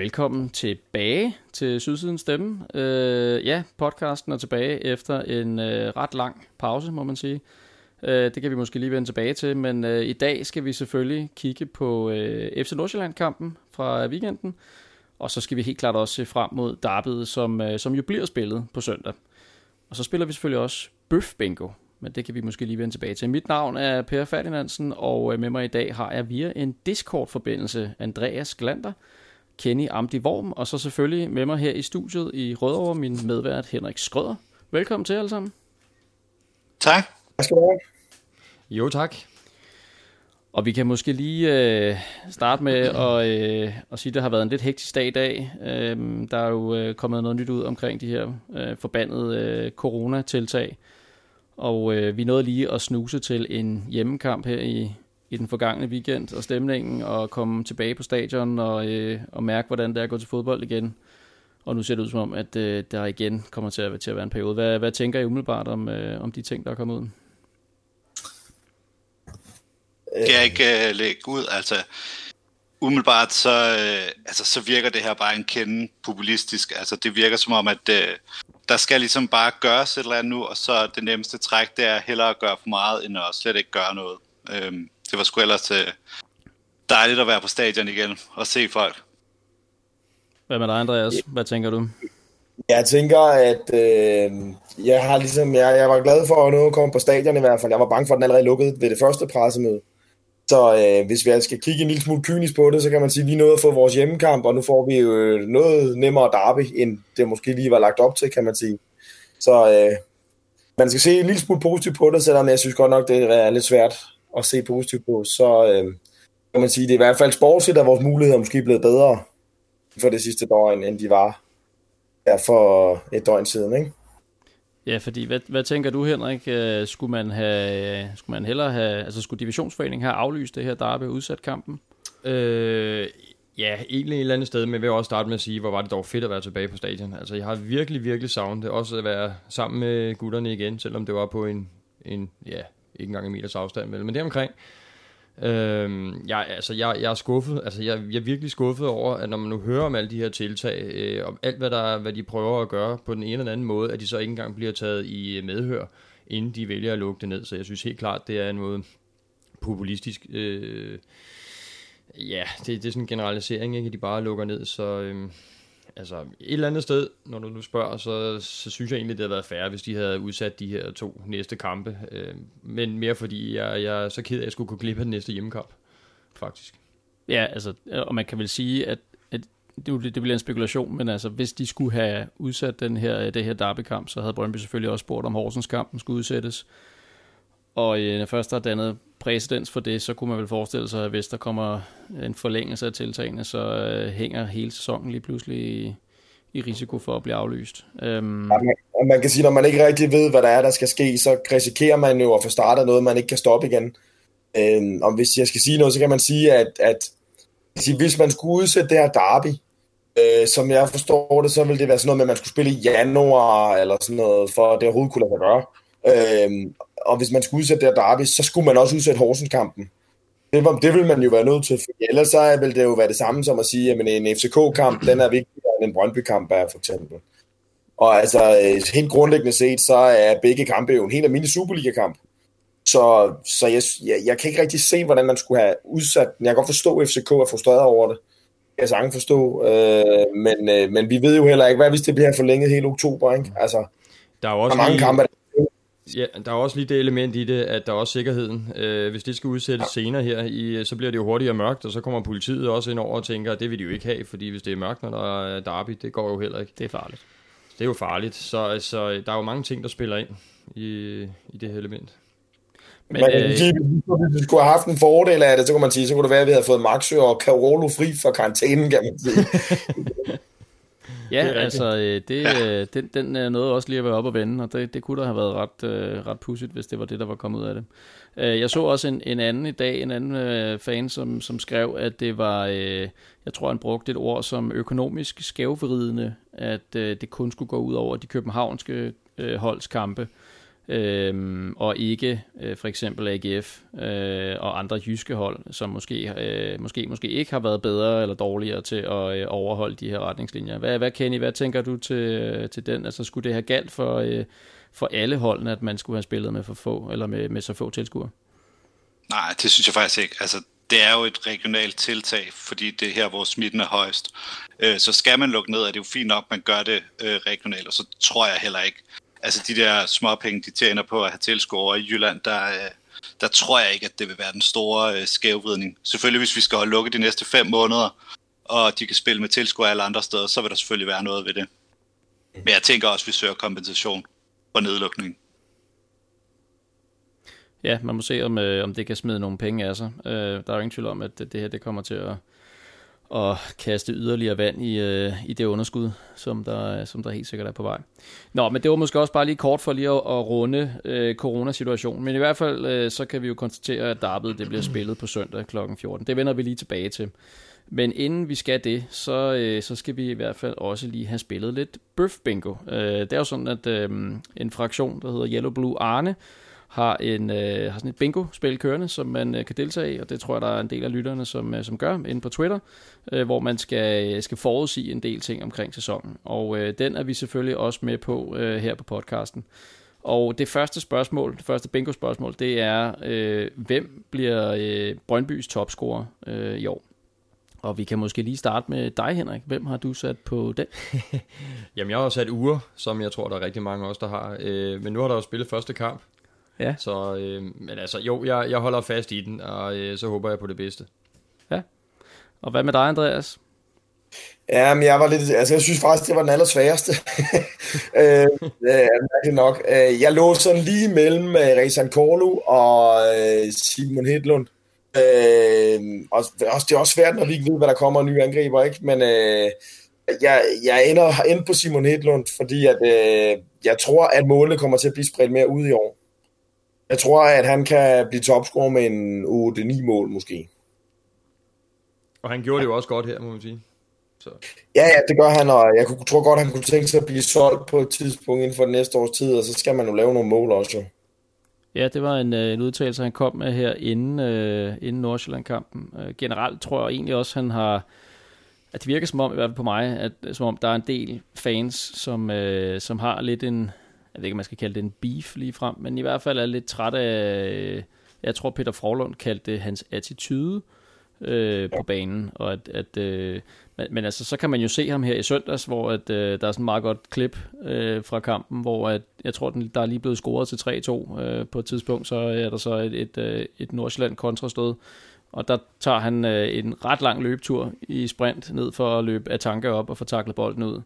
Velkommen tilbage til Sydsidens Stemme. Øh, ja, podcasten er tilbage efter en øh, ret lang pause, må man sige. Øh, det kan vi måske lige vende tilbage til, men øh, i dag skal vi selvfølgelig kigge på øh, FC Nordsjælland-kampen fra weekenden. Og så skal vi helt klart også se frem mod derbyet, som, øh, som jo bliver spillet på søndag. Og så spiller vi selvfølgelig også Bøf Bingo, men det kan vi måske lige vende tilbage til. Mit navn er Per Ferdinandsen, og øh, med mig i dag har jeg via en Discord-forbindelse Andreas Glander, Kenny Amdi Worm, og så selvfølgelig med mig her i studiet i Rødovre, min medvært Henrik Skrøder. Velkommen til alle sammen. Tak. Tak skal du have. Jo, tak. Og vi kan måske lige øh, starte med at, øh, at sige, at det har været en lidt hektisk dag i dag. Øh, der er jo øh, kommet noget nyt ud omkring de her øh, forbandede øh, coronatiltag. Og øh, vi nåede lige at snuse til en hjemmekamp her i, i den forgangne weekend og stemningen, og komme tilbage på stadion og, øh, og mærke, hvordan det er at gå til fodbold igen. Og nu ser det ud som om, at øh, der igen kommer til at, til at være en periode. Hvad, hvad tænker I umiddelbart om, øh, om de ting, der er kommet ud? Kan jeg ikke øh, lægge ud? Altså, umiddelbart så, øh, altså, så virker det her bare en kende populistisk. Altså, det virker som om, at øh, der skal ligesom bare gøres et eller andet nu, og så det nemmeste træk, det er hellere at gøre for meget, end at slet ikke gøre noget. Uh, det var sgu ellers uh, dejligt at være på stadion igen og se folk. Hvad med dig, Andreas? Hvad tænker du? Jeg tænker, at øh, jeg har ligesom, jeg, jeg var glad for at nå at komme på stadion i hvert fald. Jeg var bange for, at den allerede lukkede ved det første pressemøde. Så øh, hvis vi skal kigge en lille smule kynisk på det, så kan man sige, at vi nåede at få vores hjemmekamp, og nu får vi jo noget nemmere derby, end det måske lige var lagt op til, kan man sige. Så øh, man skal se en lille smule positivt på det, selvom jeg synes godt nok, det er lidt svært at se positivt på. Så øh, kan man sige, det er i hvert fald sportsligt, at vores muligheder er måske blevet bedre for det sidste døgn, end de var der for et døgn siden, ikke? Ja, fordi hvad, hvad tænker du, Henrik? Øh, skulle man have, skulle man hellere have, altså skulle divisionsforeningen have aflyst det her derby og udsat kampen? Øh, ja, egentlig et eller andet sted, men jeg vil også starte med at sige, hvor var det dog fedt at være tilbage på stadion. Altså, jeg har virkelig, virkelig savnet det. Også at være sammen med gutterne igen, selvom det var på en, en ja, ikke engang en meters afstand, men det omkring. Øhm, jeg, altså, jeg, jeg er skuffet, altså jeg, jeg er virkelig skuffet over, at når man nu hører om alle de her tiltag, øh, om alt hvad, der, hvad de prøver at gøre på den ene eller anden måde, at de så ikke engang bliver taget i øh, medhør, inden de vælger at lukke det ned. Så jeg synes helt klart, det er en måde populistisk, øh, ja, det, det er sådan en generalisering, ikke? at de bare lukker ned, så... Øh, altså et eller andet sted, når du nu spørger, så, så synes jeg egentlig, det havde været fair, hvis de havde udsat de her to næste kampe. Øh, men mere fordi jeg, jeg er så ked af, at jeg skulle kunne af den næste hjemmekamp, faktisk. Ja, altså, og man kan vel sige, at, at det, det bliver en spekulation, men altså, hvis de skulle have udsat den her, det her derbykamp, så havde Brøndby selvfølgelig også spurgt, om Horsens kampen skulle udsættes. Og øh, først der dannede dannet præcedens for det, så kunne man vel forestille sig, at hvis der kommer en forlængelse af tiltagene, så øh, hænger hele sæsonen lige pludselig i, i risiko for at blive aflyst. Øhm. Ja, man, man kan sige, når man ikke rigtig ved, hvad der er, der skal ske, så risikerer man jo at få startet noget, man ikke kan stoppe igen. Øhm, og hvis jeg skal sige noget, så kan man sige, at, at hvis man skulle udsætte det her derby, øh, som jeg forstår det, så ville det være sådan noget med, at man skulle spille i januar, eller sådan noget, for at det overhovedet kunne lade sig gøre. Øhm, og hvis man skulle udsætte det her derby, så skulle man også udsætte Horsens-kampen. Det, det vil man jo være nødt til, for ellers så vil det jo være det samme som at sige, at en FCK-kamp, den er vigtigere end en Brøndby-kamp er, for eksempel. Og altså, helt grundlæggende set, så er begge kampe jo en helt almindelig Superliga-kamp. Så, så jeg, jeg, jeg kan ikke rigtig se, hvordan man skulle have udsat den. Jeg kan godt forstå, at FCK er frustreret over det. Jeg kan forstå. Øh, men, øh, men vi ved jo heller ikke, hvad hvis det bliver forlænget hele oktober. Ikke? Altså, der er jo også der er mange lige... kampe, der Ja, der er også lige det element i det, at der er også sikkerheden. Øh, hvis det skal udsættes ja. senere her, i, så bliver det jo hurtigere mørkt, og så kommer politiet også ind over og tænker, at det vil de jo ikke have, fordi hvis det er mørkt, når der er derby, det går jo heller ikke. Det er farligt. Det er jo farligt, så, så der er jo mange ting, der spiller ind i, i det her element. Men, Men øh, hvis vi skulle have haft en fordel af det, så kunne man sige, så kunne det være, at vi havde fået Maxø og Carolo fri for karantænen, kan man sige. Ja, det altså det, ja. den, den er noget også lige at være op og vende, og det, det kunne da have været ret, ret pudsigt, hvis det var det, der var kommet ud af det. Uh, jeg så også en, en anden i dag, en anden fan, som, som skrev, at det var, uh, jeg tror han brugte et ord som økonomisk skævvridende, at det kun skulle gå ud over de københavnske uh, holdskampe. Øhm, og ikke øh, for eksempel AGF øh, og andre jyske hold, som måske, øh, måske, måske ikke har været bedre eller dårligere til at øh, overholde de her retningslinjer. Hvad, hvad Kenny, hvad tænker du til, øh, til den? Altså skulle det have galt for, øh, for alle holdene, at man skulle have spillet med for få, eller med, med så få tilskuere? Nej, det synes jeg faktisk ikke. Altså, det er jo et regionalt tiltag, fordi det er her, hvor smitten er højst. Øh, så skal man lukke ned, er det jo fint nok, at man gør det øh, regionalt, og så tror jeg heller ikke, altså de der småpenge, de tjener på at have tilskuere i Jylland, der, øh, der tror jeg ikke, at det vil være den store øh, skævvridning. Selvfølgelig, hvis vi skal holde lukket de næste fem måneder, og de kan spille med tilskuere alle andre steder, så vil der selvfølgelig være noget ved det. Men jeg tænker også, at vi søger kompensation for nedlukningen. Ja, man må se, om, øh, om det kan smide nogle penge af sig. Øh, der er jo ingen tvivl om, at det, det her det kommer til at, at kaste yderligere vand i, øh, i det underskud, som der, som der helt sikkert er på vej. Nå, men det var måske også bare lige kort for lige at, at runde øh, coronasituationen. Men i hvert fald, øh, så kan vi jo konstatere, at Darby, det bliver spillet på søndag kl. 14. Det vender vi lige tilbage til. Men inden vi skal det, så, øh, så skal vi i hvert fald også lige have spillet lidt bøf bingo. Øh, det er jo sådan, at øh, en fraktion, der hedder Yellow Blue Arne, har, en, øh, har sådan et bingo-spil kørende, som man øh, kan deltage i, og det tror jeg, der er en del af lytterne, som, øh, som gør inde på Twitter, øh, hvor man skal, øh, skal forudsige en del ting omkring sæsonen. Og øh, den er vi selvfølgelig også med på øh, her på podcasten. Og det første spørgsmål, det første bingo-spørgsmål, det er, øh, hvem bliver øh, Brøndbys topscorer øh, i år? Og vi kan måske lige starte med dig, Henrik. Hvem har du sat på den? Jamen, jeg har sat uger, som jeg tror, der er rigtig mange også, der har. Øh, men nu har der jo spillet første kamp, Ja. Så, øh, men altså, jo, jeg, jeg holder fast i den, og øh, så håber jeg på det bedste. Ja. Og hvad med dig, Andreas? Ja, men jeg var lidt, altså jeg synes faktisk, det var den allersværeste. øh, øh, nok. Øh, jeg lå sådan lige mellem uh, Rezan Korlu og uh, Simon Hedlund. Øh, og også, det er også svært, når vi ikke ved, hvad der kommer nye angriber, ikke? Men øh, jeg, jeg ender ind på Simon Hedlund, fordi at, øh, jeg tror, at målene kommer til at blive spredt mere ud i år. Jeg tror, at han kan blive topscorer med en 8-9 mål måske. Og han gjorde det jo også godt her, må man sige. Så. Ja, ja, det gør han, og jeg tror godt, at han kunne tænke sig at blive solgt på et tidspunkt inden for den næste års tid, og så skal man jo lave nogle mål også. Ja, det var en, øh, en udtalelse, han kom med her inden, uh, inden Nordsjælland-kampen. Uh, generelt tror jeg egentlig også, han har... At det virker som om, i hvert fald på mig, at som om der er en del fans, som, uh, som har lidt en, jeg ved ikke, om man skal kalde det en beef lige frem, men i hvert fald er lidt træt af, jeg tror Peter Forlund kaldte det hans attitude øh, på banen, og at, at øh, men, men altså, så kan man jo se ham her i søndags, hvor at, øh, der er sådan et meget godt klip øh, fra kampen, hvor at, jeg tror, den, der er lige blevet scoret til 3-2 øh, på et tidspunkt, så er der så et, et, øh, et Nordsjælland kontrastød, og der tager han øh, en ret lang løbetur i sprint ned for at løbe af tanke op og få taklet bolden ud.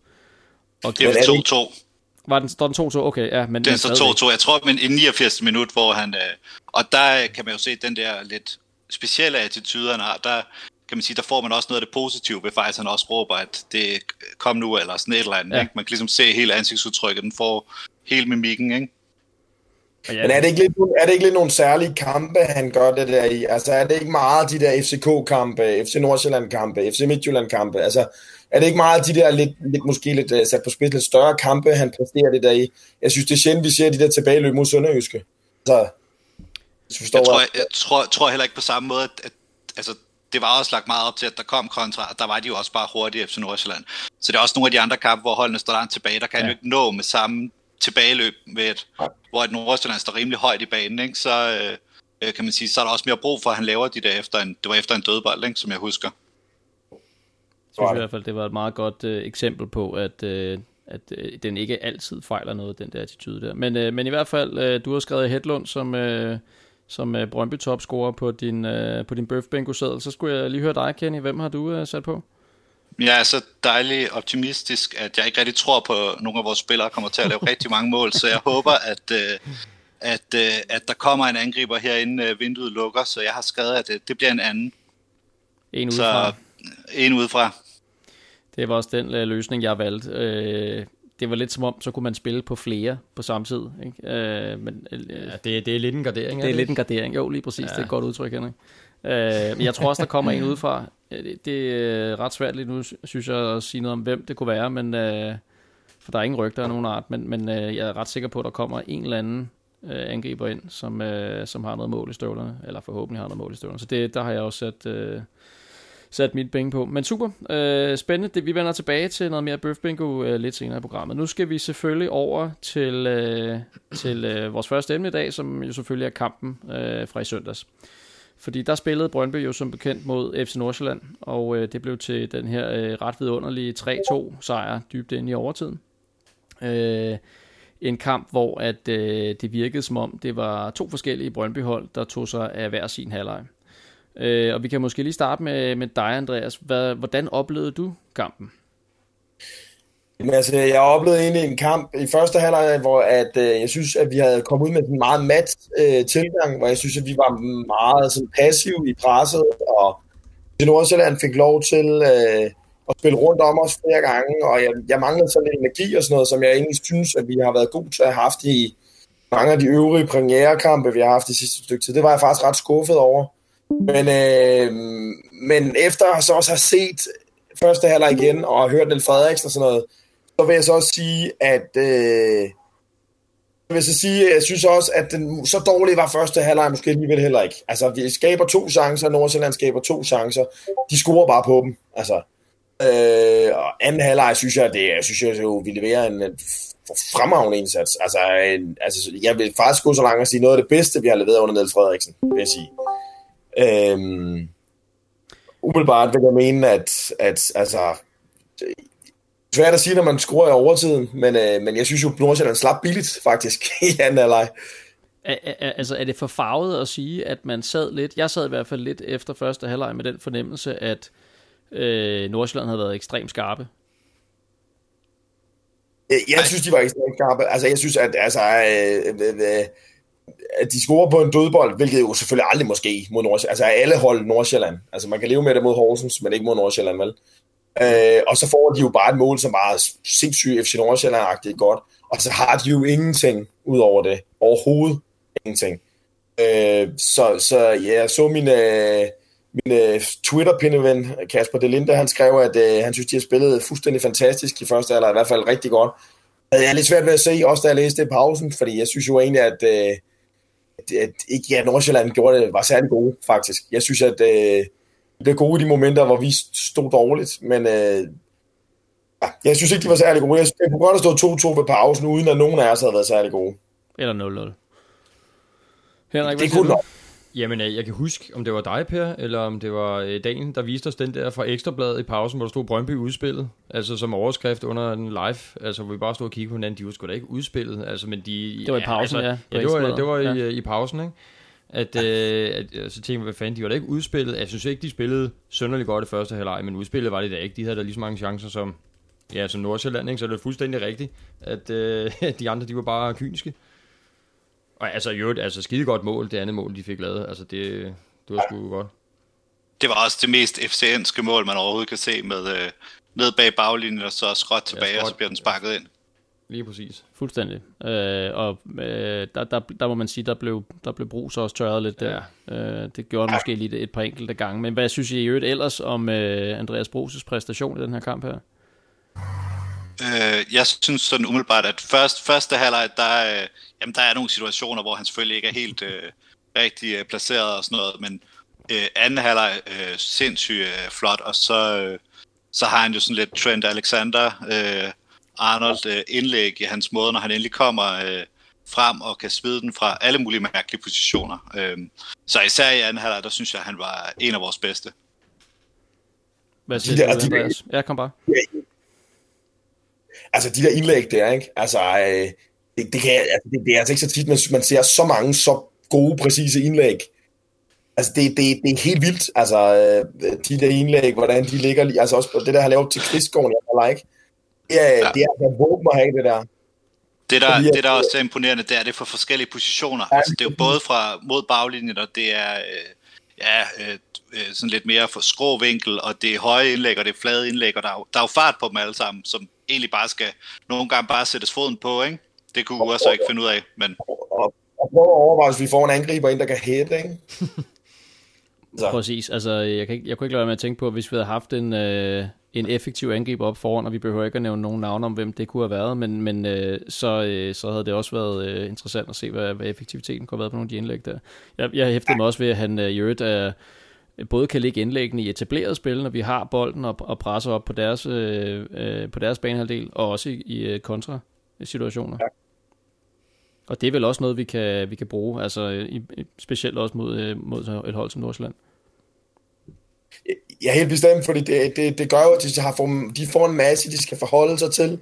Og det er 2-2. Var den, står den 2-2? Okay, ja. Men den står 2-2. Jeg tror, men i 89. minut, hvor han... Øh, og der kan man jo se den der lidt specielle attitude, han har. Der kan man sige, der får man også noget af det positive ved faktisk, han også råber, at det kom nu, eller sådan et eller andet. Ja. Ikke? Man kan ligesom se hele ansigtsudtrykket, den får hele mimikken, ikke? Men er det, ikke lidt, er det ikke lidt nogle særlige kampe, han gør det der i? Altså er det ikke meget de der FCK-kampe, FC Nordsjælland-kampe, FC Midtjylland-kampe? Altså er det ikke meget de der lidt, lidt måske lidt uh, sat på spids, lidt større kampe, han præsterer det der i? Jeg synes, det er sjældent, vi ser de der tilbageløb mod Sønderjyske. Altså, forstår, jeg, tror, jeg, jeg tror, tror heller ikke på samme måde, at, at altså, det var også lagt meget op til, at der kom kontra, og der var de jo også bare hurtige FC Nordsjælland. Så det er også nogle af de andre kampe, hvor holdene står langt tilbage, der kan ja. jo ikke nå med samme tilbageløb, med et, ja. hvor et Nordsjælland står rimelig højt i banen, ikke? så øh, kan man sige, så er der også mere brug for, at han laver de der efter en, det var efter en dødbold, ikke? som jeg husker synes i hvert fald, det var et meget godt øh, eksempel på, at, øh, at øh, den ikke altid fejler noget, den der attitude der. Men, øh, men i hvert fald, øh, du har skrevet Hedlund som, øh, som øh, Brøndby topscorer på din, øh, på din bøf bingo -sædel. Så skulle jeg lige høre dig, Kenny. Hvem har du øh, sat på? Jeg er så dejlig optimistisk, at jeg ikke rigtig tror på, at nogle af vores spillere kommer til at lave rigtig mange mål, så jeg håber, at, øh, at, øh, at der kommer en angriber her, inden øh, vinduet lukker, så jeg har skrevet, at det bliver en anden. En udefra? Så, en udefra. Det var også den øh, løsning, jeg valgte. Øh, det var lidt som om, så kunne man spille på flere på samme tid. Ikke? Øh, men, øh, ja, det, det er lidt en gardering. Det er, er lidt en gardering, jo lige præcis. Ja. Det er et godt udtryk, Henrik. Øh, men jeg tror også, der kommer en udefra. Det, det er ret svært lige nu, synes jeg, at sige noget om, hvem det kunne være, men, øh, for der er ingen rygter af nogen art, men, men øh, jeg er ret sikker på, at der kommer en eller anden øh, angriber ind, som, øh, som har noget mål i støvlerne, eller forhåbentlig har noget mål i støvlerne. Så det, der har jeg også sat, øh, sat mit penge på. Men super, øh, spændende. Det, vi vender tilbage til noget mere bøf bingo øh, lidt senere i programmet. Nu skal vi selvfølgelig over til, øh, til øh, vores første emne i dag, som jo selvfølgelig er kampen øh, fra i søndags. Fordi der spillede Brøndby jo som bekendt mod FC Nordsjælland, og øh, det blev til den her øh, ret vidunderlige 3-2 sejr dybt ind i overtiden. Øh, en kamp, hvor at øh, det virkede som om, det var to forskellige Brøndby-hold, der tog sig af hver sin halvleg. Øh, og vi kan måske lige starte med, med dig, Andreas. Hvad, hvordan oplevede du kampen? Jamen, altså, jeg oplevede egentlig en kamp i første halvleg, hvor at, øh, jeg synes, at vi havde kommet ud med en meget mat øh, tilgang, hvor jeg synes, at vi var meget sådan, passive i presset, og Nordsjælland fik lov til øh, at spille rundt om os flere gange, og jeg, jeg manglede sådan lidt energi og sådan noget, som jeg egentlig synes, at vi har været gode til at have haft i mange af de øvrige premierekampe, vi har haft i sidste stykke tid. Det var jeg faktisk ret skuffet over. Men, øh, men efter så også har set første halvleg igen, og hørt Niel Frederiksen og sådan noget, så vil jeg så også sige, at øh, jeg vil så sige, jeg synes også, at den, så dårlig var første halvleg måske alligevel heller ikke. Altså, vi skaber to chancer, Nordsjælland skaber to chancer. De scorer bare på dem. Altså, øh, og anden halvleg synes jeg, det jeg synes jeg, jo, vi leverer en, en fremragende indsats. Altså, en, altså, jeg vil faktisk gå så langt og sige, noget af det bedste, vi har leveret under Niels Frederiksen, vil jeg sige. Øhm, umiddelbart vil jeg mene, at, at altså, svært at sige, når man scorer i overtiden, men, øh, men jeg synes jo, Nordsjælland slap billigt faktisk i anden halvleg. Altså er det for farvet at sige, at man sad lidt, jeg sad i hvert fald lidt efter første halvleg med den fornemmelse, at øh, Nordsjælland havde været ekstremt skarpe? Jeg, jeg synes, de var ekstremt skarpe. Altså jeg synes, at altså, øh, øh, øh, at de scorer på en dødbold, hvilket jo selvfølgelig aldrig måske mod Nordsjælland. Altså alle hold Nordsjælland. Altså man kan leve med det mod Horsens, men ikke mod Nordsjælland, vel? Øh, og så får de jo bare et mål, som bare er sindssygt FC Nordsjælland-agtigt godt. Og så har de jo ingenting ud over det. Overhovedet ingenting. Øh, så, så ja, jeg så min, øh, min øh, Twitter-pindeven Kasper Delinde, han skrev, at øh, han synes, de har spillet fuldstændig fantastisk i første alder, i hvert fald rigtig godt. Jeg er lidt svært ved at se, også da jeg læste det i pausen, fordi jeg synes jo egentlig, at, øh, at, at ikke ja, Nordsjælland gjorde det, var særlig gode, faktisk. Jeg synes, at øh, blev gode i de momenter, hvor vi stod dårligt, men øh, ja, jeg synes ikke, de var særlig gode. Jeg, jeg kunne godt have stået 2-2 ved pausen, uden at nogen af os havde været særlig gode. Eller 0-0. Henrik, det kunne nok. Jamen, øh, jeg kan huske, om det var dig, Per, eller om det var øh, dagen, der viste os den der fra Ekstrabladet i pausen, hvor der stod Brøndby udspillet, altså som overskrift under en live, altså hvor vi bare stod og kiggede på hinanden, de var sgu da ikke udspillet, altså men de... Det var i pausen, ja. Altså, ja, det var, det var i, ja. i pausen, ikke? at, øh, at så tænkte jeg, hvad fanden, de var da ikke udspillet. Jeg synes ikke, de spillede sønderligt godt i første halvleg, men udspillet var det da ikke. De havde da lige så mange chancer som, ja, som Nordsjælland, ikke? så det er fuldstændig rigtigt, at øh, de andre, de var bare kyniske. Og altså, jo, altså skide godt mål, det andet mål, de fik lavet. Altså, det, det var sgu godt. Det var også det mest FCN'ske mål, man overhovedet kan se med øh, ned bag baglinjen, og så skråt tilbage, ja, skråt, og så bliver den sparket ind. Lige præcis. Fuldstændig. Øh, og øh, der, der, der må man sige, der blev, der blev brug så også tørret lidt der. Ja. Øh, det gjorde det måske lige et par enkelte gange. Men hvad synes I i øvrigt ellers om øh, Andreas Bruses præstation i den her kamp her? Øh, jeg synes sådan umiddelbart, at først, første halvleg, der, øh, jamen, der er nogle situationer, hvor han selvfølgelig ikke er helt øh, rigtig øh, placeret og sådan noget, men øh, anden halvleg øh, sindssygt øh, flot, og så, øh, så har han jo sådan lidt Trent Alexander øh, Arnold øh, indlæg i hans måde, når han endelig kommer øh, frem og kan smide den fra alle mulige mærkelige positioner. Øh, så især i anden halvleg, der synes jeg, at han var en af vores bedste. Hvad siger de der, du, Andreas? Ja, kom bare. Ja, altså, de der indlæg der, ikke? Altså, øh, det, det, kan, altså, det, det er altså ikke så tit, man, man ser så mange så gode, præcise indlæg. Altså, det, det, det er helt vildt, altså, øh, de der indlæg, hvordan de ligger, altså også det der, har lavet til Kvistgården, jeg like. Ja, ja. det er altså våben at have det der. Det der, Fordi, det der også er imponerende, det er det for forskellige positioner. Ja, altså, det er jo både fra mod baglinjen, og det er øh, ja, øh, øh, sådan lidt mere for skrå vinkel, og det høje indlæg, og det flade indlæg, og der er, der er jo fart på dem alle sammen, som egentlig bare skal nogle gange bare sættes foden på, ikke? Det kunne også ikke finde ud af, men... Og, og prøv at overveje, hvis vi får en angriber ind, der kan hætte, ikke? Så. Præcis. Altså, jeg, kan ikke, jeg kunne ikke lade være med at tænke på, at hvis vi havde haft en, øh, en effektiv angriber op foran, og vi behøver ikke at nævne nogen navne om, hvem det kunne have været, men, men øh, så, øh, så havde det også været øh, interessant at se, hvad, hvad effektiviteten kunne have været på nogle af de indlæg der. Jeg, jeg hæftede mig også ved, at han øh, i øvrigt er, både kan ligge indlæggene i etableret spil, når vi har bolden og, og presser op på deres, øh, øh, på deres banehalvdel, og også i, i øh, kontra-situationer. Ja. Og det er vel også noget, vi kan, vi kan bruge, altså i, specielt også mod, øh, mod et hold som Nordsjælland. Ja, helt bestemt, fordi det, det, det gør jo, at de, har for, de får en masse, de skal forholde sig til.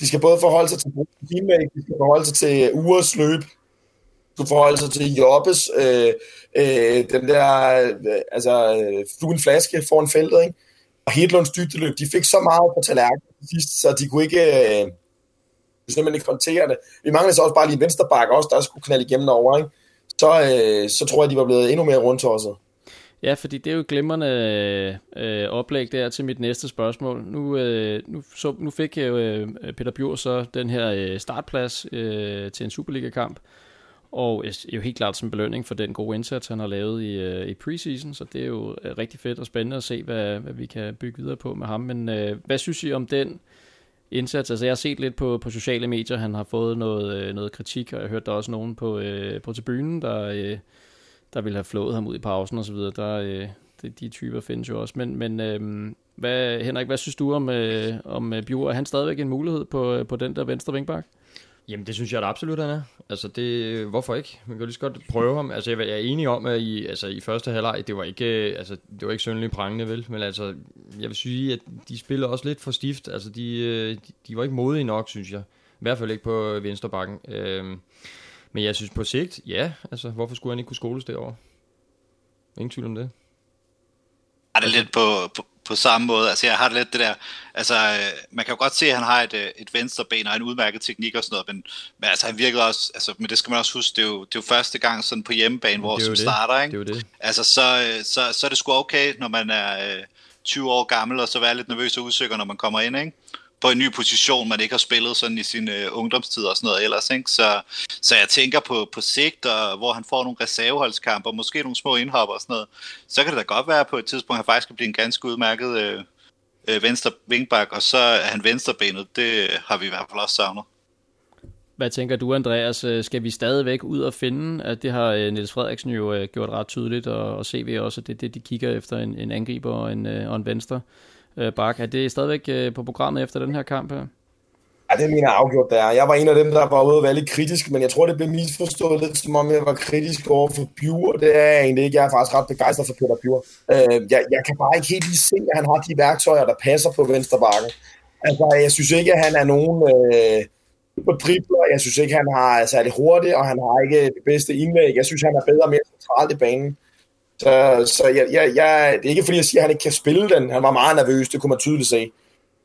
De skal både forholde sig til teammate, de skal forholde sig til ugers løb, skulle forholde sig til jobbes, øh, øh, den der, øh, altså, øh, fluen flaske foran feltet, ikke? Og Hedlunds dybdeløb, de fik så meget på tallerkenen sidst, så de kunne ikke, øh, simpelthen ikke håndtere det. Vi manglede så også bare lige venstre også, der skulle knalde igennem over, ikke? Så, øh, så tror jeg, de var blevet endnu mere rundtosset. Ja, fordi det er jo et glimrende øh, oplæg der til mit næste spørgsmål. Nu, øh, nu, så, nu fik jeg jo øh, Peter Bjur så den her øh, startplads øh, til en Superliga-kamp, og jo helt klart som belønning for den gode indsats, han har lavet i, øh, i preseason, så det er jo øh, rigtig fedt og spændende at se, hvad, hvad vi kan bygge videre på med ham. Men øh, hvad synes I om den indsats? Altså jeg har set lidt på, på sociale medier, han har fået noget, øh, noget kritik, og jeg har hørt der også nogen på, øh, på tribunen, der... Øh, der ville have flået ham ud i pausen og så videre. Der, øh, de, de typer findes jo også. Men, men øh, hvad, Henrik, hvad synes du om, øh, om Bjur? Er han stadigvæk en mulighed på, på den der venstre vinkbak? Jamen, det synes jeg da absolut, han er. Altså, det, hvorfor ikke? Man kan lige så godt prøve ham. Altså, jeg er enig om, at i, altså, i første halvleg, det var ikke, øh, altså, det var ikke sønderligt prangende, vel? Men altså, jeg vil sige, at de spiller også lidt for stift. Altså, de, øh, de, de var ikke modige nok, synes jeg. I hvert fald ikke på øh, venstre bakken. Øhm, men jeg synes på sigt, ja, altså hvorfor skulle han ikke kunne skoles derovre? Ingen tvivl om det. Er det lidt på, på, på samme måde? Altså jeg har det lidt det der, altså man kan jo godt se, at han har et, øh, et venstre ben og en udmærket teknik og sådan noget, men, men altså han virkede også, altså, men det skal man også huske, det er jo, det er jo første gang sådan på hjemmebane, hvor som det. starter, ikke? Det er det. Altså så, øh, så, så er det sgu okay, når man er 20 år gammel, og så være lidt nervøs og usikker, når man kommer ind, ikke? På en ny position, man ikke har spillet sådan i sin øh, ungdomstid og sådan noget ellers. Ikke? Så, så jeg tænker på, på sigt, og hvor han får nogle reserveholdskampe, og måske nogle små indhop og sådan noget, så kan det da godt være på et tidspunkt, at han faktisk kan blive en ganske udmærket øh, øh, venstre vingbak, og så er han venstrebenet. Det har vi i hvert fald også savnet. Hvad tænker du, Andreas? Øh, skal vi stadigvæk ud og finde, at det har øh, Niels Frederiksen jo øh, gjort ret tydeligt, og, og CV også, at det det, de kigger efter en, en angriber og en, og en venstre øh, bak. Er det stadigvæk øh, på programmet efter den her kamp her? Ja, det mener jeg afgjort, der. Jeg var en af dem, der var ude og være lidt kritisk, men jeg tror, det blev misforstået lidt, som om jeg var kritisk over for Bjur. Det er jeg egentlig ikke. Jeg er faktisk ret begejstret for Peter Bjur. Øh, jeg, jeg kan bare ikke helt lige se, at han har de værktøjer, der passer på venstre bakke. Altså, jeg synes ikke, at han er nogen øh, på dribler. Jeg synes ikke, han har særlig hurtigt, og han har ikke det bedste indlæg. Jeg synes, han er bedre mere centralt i banen. Så, så jeg, jeg, jeg, det er ikke fordi, jeg siger, at han ikke kan spille den. Han var meget nervøs, det kunne man tydeligt se.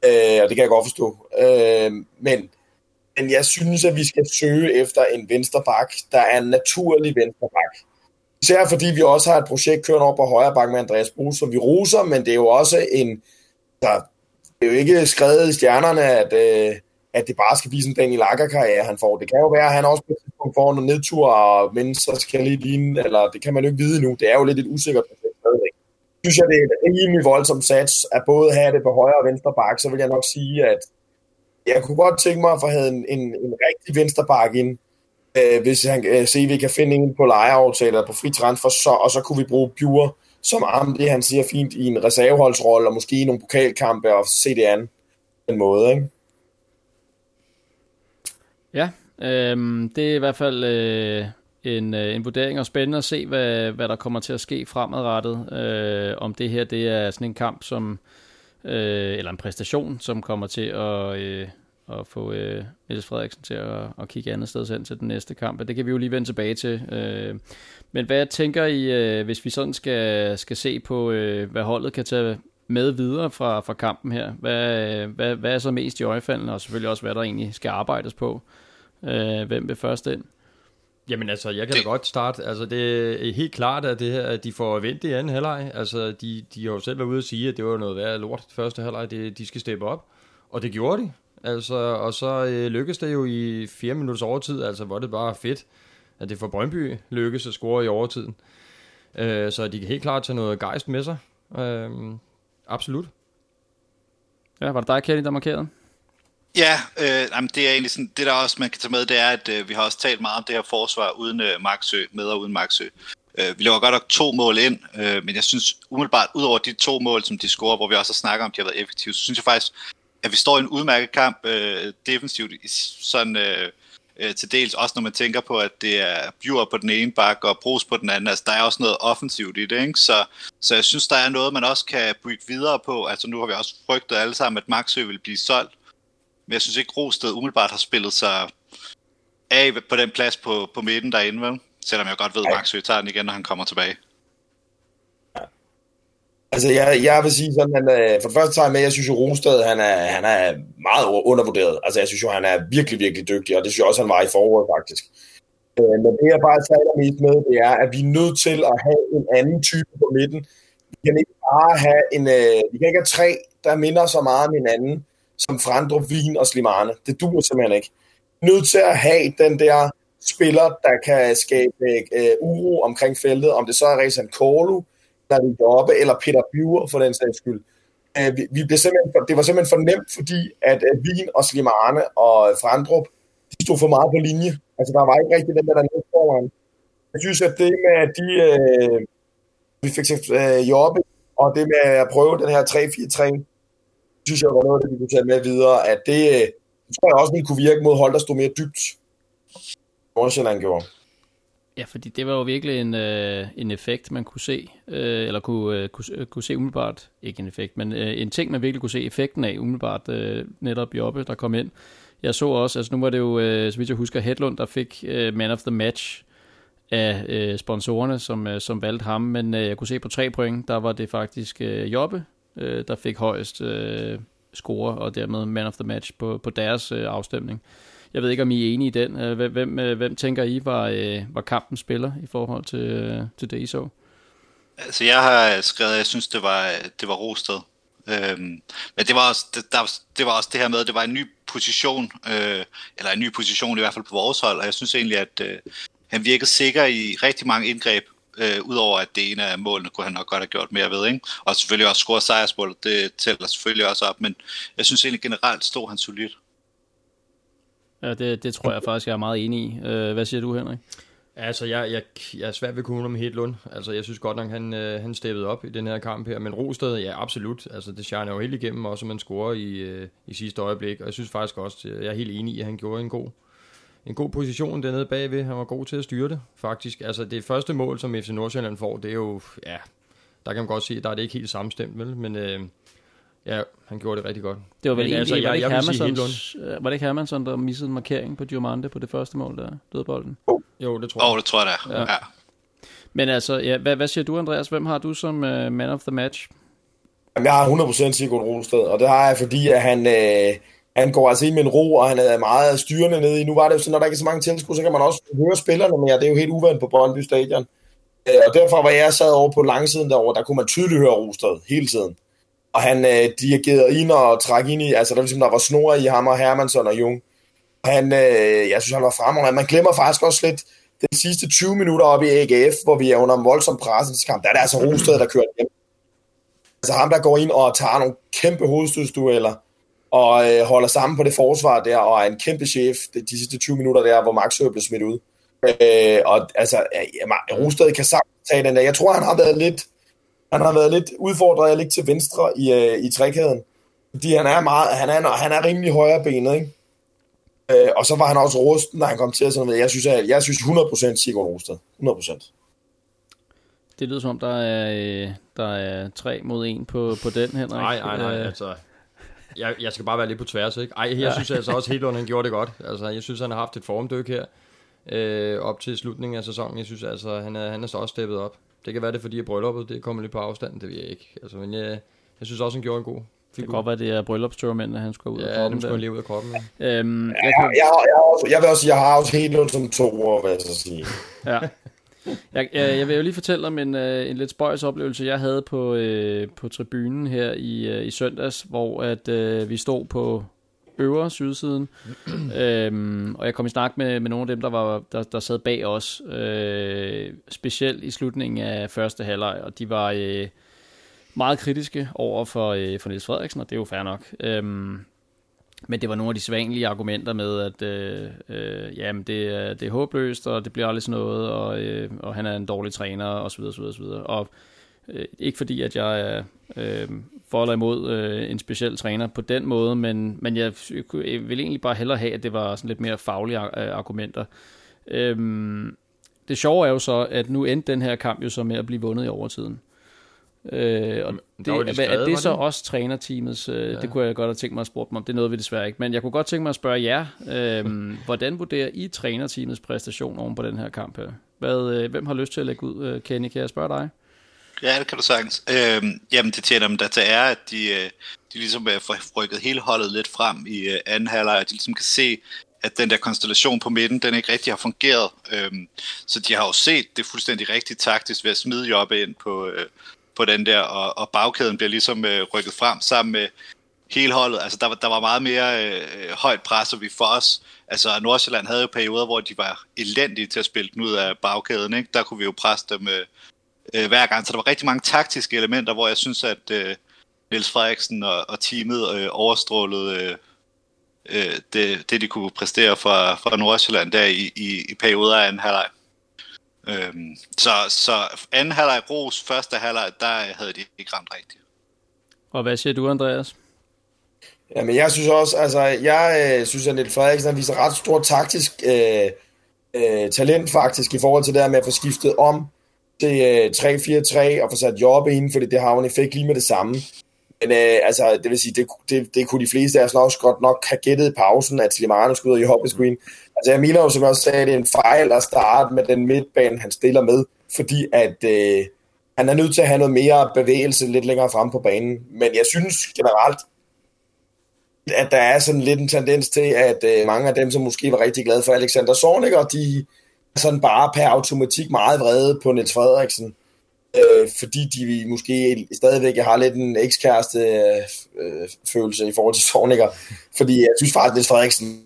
Øh, og det kan jeg godt forstå. Øh, men, men jeg synes, at vi skal søge efter en venstre bak, der er en naturlig venstre bak. Især fordi vi også har et projekt kørende over på højre bak med Andreas Brugs, som vi roser, men det er jo også en... Der, det er jo ikke skrevet i stjernerne, at, øh, at det bare skal blive sådan en Daniel Akker-karriere, han får. Det kan jo være, at han også på et tidspunkt får nogle nedtur, men så skal lige ligne, eller det kan man jo ikke vide nu. Det er jo lidt et usikkert projekt stadigvæk. Synes jeg, det er en rimelig voldsom sats, at både have det på højre og venstre bak, så vil jeg nok sige, at jeg kunne godt tænke mig at få en, en, en rigtig venstre bak ind, øh, hvis han øh, se, vi kan finde en på lejeaftaler på fri transfer, så, og så kunne vi bruge Bjur som arm, det han siger fint, i en reserveholdsrolle, og måske i nogle pokalkampe og se det an en måde, ikke? Øhm, øh, det er i hvert fald øh, en, øh, en vurdering, og spændende at se, hvad, hvad der kommer til at ske fremadrettet. Øh, om det her det er sådan en kamp, som øh, eller en præstation, som kommer til at, øh, at få øh, Niels Frederiksen til at, at kigge andet sted hen til den næste kamp. Det kan vi jo lige vende tilbage til. Øh, men hvad tænker I, øh, hvis vi sådan skal, skal se på, øh, hvad holdet kan tage med videre fra, fra kampen her? Hvad, hvad, hvad er så mest i øjefaldene, og selvfølgelig også, hvad der egentlig skal arbejdes på? Øh, hvem vil først ind? Jamen altså, jeg kan da godt starte. Altså, det er helt klart, at, det her, at de får vendt i anden halvleg. Altså, de, de har jo selv været ude og sige, at det var noget værd lort første halvleg. Det, de skal steppe op. Og det gjorde de. Altså, og så øh, lykkedes det jo i fire minutters overtid, altså hvor det bare fedt, at det for Brøndby lykkedes at score i overtiden. Øh, så de kan helt klart tage noget gejst med sig. Øh, absolut. Ja, var det dig, Kelly, der markerede? Ja, øh, jamen det er egentlig sådan, det der også man kan tage med, det er, at øh, vi har også talt meget om det her forsvar uden øh, Maxø, med og uden Maxø. Øh, vi laver godt nok to mål ind, øh, men jeg synes umiddelbart, ud over de to mål, som de scorer, hvor vi også har snakket om, de har været effektive, så synes jeg faktisk, at vi står i en udmærket kamp øh, defensivt, sådan øh, øh, til dels også når man tænker på, at det er Bjur på den ene bakke og Brugs på den anden, altså der er også noget offensivt i det, ikke? Så, så jeg synes, der er noget, man også kan bygge videre på, altså nu har vi også frygtet alle sammen, at Maxø vil blive solgt, men jeg synes ikke, Rosted umiddelbart har spillet sig af på den plads på, på midten derinde, vel? Selvom jeg godt ved, at Maxø tager den igen, når han kommer tilbage. Altså, jeg, jeg vil sige sådan, at for det første tager jeg med, jeg synes jo, Rosted, han er, han er meget undervurderet. Altså, jeg synes jo, han er virkelig, virkelig dygtig, og det synes jeg også, han var i foråret, faktisk. Øh, men det, jeg bare taler mest med, det er, at vi er nødt til at have en anden type på midten. Vi kan ikke bare have en, øh, vi kan ikke have tre, der minder så meget om hinanden, som Frandrup, Wien og Slimane. Det duer simpelthen ikke. Nødt til at have den der spiller, der kan skabe øh, uro omkring feltet, om det så er Rezan Kolo, der er deroppe, eller Peter Bjur for den sags skyld. Øh, vi, vi blev simpelthen det var simpelthen for nemt, fordi at øh, Wien og Slimane og Frandrup, de stod for meget på linje. Altså, der var ikke rigtig den der dernede foran. Jeg synes, at det med, at de, øh, vi fik øh, Jobbe, og det med at prøve den her 3-4-3, synes jeg var noget, det vi kunne tage med videre, at det, øh, det tror jeg også ville kunne virke mod hold, der stod mere dybt. Nordsjælland gjorde. Ja, fordi det var jo virkelig en, øh, en effekt, man kunne se, øh, eller kunne, øh, kunne, øh, kunne se umiddelbart, ikke en effekt, men øh, en ting, man virkelig kunne se effekten af umiddelbart, øh, netop Jobbe, der kom ind. Jeg så også, altså nu var det jo, øh, så vidt jeg husker, Hedlund, der fik øh, man of the match af øh, sponsorerne, som, øh, som valgte ham, men øh, jeg kunne se på tre point, der var det faktisk øh, Jobbe, øh, der fik højst øh, score, og dermed man of the match på, på deres øh, afstemning. Jeg ved ikke, om I er enige i den. Øh, hvem, øh, hvem tænker I var, øh, var kampen spiller i forhold til, øh, til det, I så? Altså, jeg har skrevet, at jeg synes, det var, det var Rosted. Øhm, men det var, også, det, der, det var også det her med, at det var en ny position, øh, eller en ny position i hvert fald på vores hold, og jeg synes egentlig, at øh, han virkede sikker i rigtig mange indgreb, øh, udover at det ene af målene kunne han nok godt have gjort mere ved, ikke? Og selvfølgelig også score sejrsmål, det tæller selvfølgelig også op, men jeg synes egentlig generelt stod han solidt. Ja, det, det tror jeg faktisk, jeg er meget enig i. Øh, hvad siger du, Henrik? Altså, jeg, jeg, jeg er svært ved at kunne om Hedlund. Altså, jeg synes godt nok, han, øh, han steppede op i den her kamp her. Men Rosted, ja, absolut. Altså, det shiner jo helt igennem, også man scorer i, øh, i sidste øjeblik. Og jeg synes faktisk også, jeg er helt enig i, at han gjorde en god, en god position dernede bagved. Han var god til at styre det, faktisk. Altså, det første mål, som FC Nordsjælland får, det er jo, ja, der kan man godt se, der er det ikke helt samstemt, vel? Men øh, ja, han gjorde det rigtig godt. Det var vel Men, egentlig, altså, var, det jeg, jeg var det ikke Hermansson, der missede en markering på Diomande på det første mål, der døde bolden? Oh. Jo, det tror jeg. Oh, det tror jeg, det er. Ja. ja. Men altså, ja, hvad, hvad siger du, Andreas? Hvem har du som uh, man of the match? Jamen, jeg har 100% Sigurd Rosted, og det har jeg, fordi at han, øh, han går altså ind med en ro, og han er meget styrende nede i. Nu var det jo sådan, når der ikke er så mange tilskuere, så kan man også høre spillerne mere. Det er jo helt uvandt på Brøndby Stadion. Øh, og derfor var jeg sad over på langsiden derovre, der kunne man tydeligt høre Rosted hele tiden. Og han øh, dirigerede ind og trak ind i, altså der, ligesom, der var snor i ham og Hermansson og Jung. Han, øh, jeg synes, han var fremragende. Man glemmer faktisk også lidt den sidste 20 minutter op i AGF, hvor vi er under en voldsom presningskamp. Der er det altså Rosted, der kører hjem. Altså ham, der går ind og tager nogle kæmpe hovedstødsdueller, og øh, holder sammen på det forsvar der, og er en kæmpe chef de, de sidste 20 minutter der, hvor Max blev smidt ud. Øh, og altså, ja, Rosted kan sagtens tage den der. Jeg tror, han har været lidt, han har været lidt udfordret af at ligge til venstre i, øh, i trækæden. Fordi han er, meget, han er, han er rimelig højre benet, ikke? Øh, og så var han også rusten, når han kom til. Sådan noget. Jeg synes, jeg, jeg synes 100% Sigurd Rosted. 100%. Det lyder som om, der er, øh, der er tre mod en på, på den, Henrik. Nej, nej, nej. Øh. Altså, jeg, jeg skal bare være lidt på tværs, ikke? Ej, jeg ja. synes altså også, at han gjorde det godt. Altså, jeg synes, han har haft et formdyk her øh, op til slutningen af sæsonen. Jeg synes altså, han er, han er så også steppet op. Det kan være det, fordi at brylluppet det kommer lidt på afstand, det ved jeg ikke. Altså, men jeg, jeg synes også, han gjorde en god figur. Det kan godt være, det er bryllupstørmænd, at han skal ud ja, af kroppen. Ja, skal lige ud af kroppen. Ja. Øhm, ja, jeg, kan... jeg, jeg, jeg, jeg, vil også sige, jeg har også helt som to år, hvad jeg så sige. Ja. Jeg, jeg, jeg vil jo lige fortælle om en, øh, en lidt spøjs oplevelse, jeg havde på, øh, på tribunen her i, øh, i søndags, hvor at øh, vi stod på øvre sydsiden. øhm, og jeg kom i snak med, med nogle af dem, der, var, der, der sad bag os, øh, specielt i slutningen af første halvleg, og de var øh, meget kritiske over for, øh, for Niels Frederiksen, og det er jo fair nok. Øhm, men det var nogle af de svanlige argumenter med, at øh, øh, jamen det, er, det er håbløst, og det bliver aldrig sådan noget, og, øh, og han er en dårlig træner, og så videre, så videre, så videre. Og øh, ikke fordi, at jeg er øh, for eller imod øh, en speciel træner på den måde, men, men jeg, jeg vil egentlig bare hellere have, at det var sådan lidt mere faglige øh, argumenter. Øh, det sjove er jo så, at nu endte den her kamp jo så med at blive vundet i overtiden. Øh, og det, det skrevet, er det så det? også trænerteamets, øh, ja. det kunne jeg godt have tænkt mig at spørge dem om, det nåede vi desværre ikke, men jeg kunne godt tænke mig at spørge jer, øh, hvordan vurderer I trænerteamets præstation oven på den her kamp her? Hvad, øh, hvem har lyst til at lægge ud? Øh, Kenny, kan jeg spørge dig? Ja, det kan du sagtens. Øh, jamen, det tjener dem der til er, at de, øh, de ligesom har frykket hele holdet lidt frem i øh, anden halvleg, og de ligesom kan se, at den der konstellation på midten, den ikke rigtig har fungeret. Øhm, så de har jo set det fuldstændig rigtigt taktisk ved at smide Jobbe ind på, øh, på den der, og, og bagkæden bliver ligesom øh, rykket frem sammen med hele holdet. Altså, der, der var meget mere øh, højt pres, og vi for os, altså Nordsjælland havde jo perioder, hvor de var elendige til at spille den ud af bagkæden, ikke? Der kunne vi jo presse dem øh, øh, hver gang. Så der var rigtig mange taktiske elementer, hvor jeg synes, at øh, Niels Frederiksen og, og teamet øh, overstrålede øh, øh, det, det, de kunne præstere fra, fra Nordsjælland der i, i, i perioder af en halvleg. Øhm, så, så anden halvleg ros, første halvleg, der havde de ikke ramt rigtigt. Og hvad siger du, Andreas? Jamen, jeg synes også, altså, jeg øh, synes, at Niels Frederiksen viser ret stor taktisk øh, øh, talent faktisk, i forhold til det her med at få skiftet om til øh, 3-4-3 og få sat job ind, fordi det har jo en effekt lige med det samme. Men øh, altså, det vil sige, det, det, det kunne de fleste af os nok godt nok have gættet i pausen, at Slimane skulle ud i Hoppe Screen. Altså, jeg mener jo, som jeg også sagde, det er en fejl at starte med den midtbane, han stiller med, fordi at øh, han er nødt til at have noget mere bevægelse lidt længere frem på banen. Men jeg synes generelt, at der er sådan lidt en tendens til, at øh, mange af dem, som måske var rigtig glade for Alexander Zorniger, de er sådan bare per automatik meget vrede på Niels Frederiksen øh, fordi de måske stadigvæk har lidt en ekskæreste øh, følelse i forhold til Sorniger, fordi jeg synes faktisk, at Frederiksen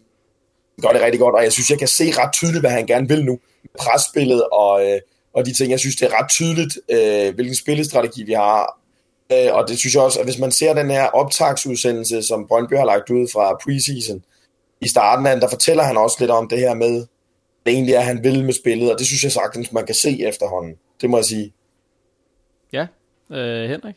gør det rigtig godt, og jeg synes, jeg kan se ret tydeligt, hvad han gerne vil nu. Presspillet og, øh, og de ting, jeg synes, det er ret tydeligt, øh, hvilken spillestrategi vi har. Øh, og det synes jeg også, at hvis man ser den her optagsudsendelse, som Brøndby har lagt ud fra preseason, i starten af den, der fortæller han også lidt om det her med, det egentlig er, han vil med spillet, og det synes jeg sagtens, man kan se efterhånden. Det må jeg sige. Ja, øh, Henrik?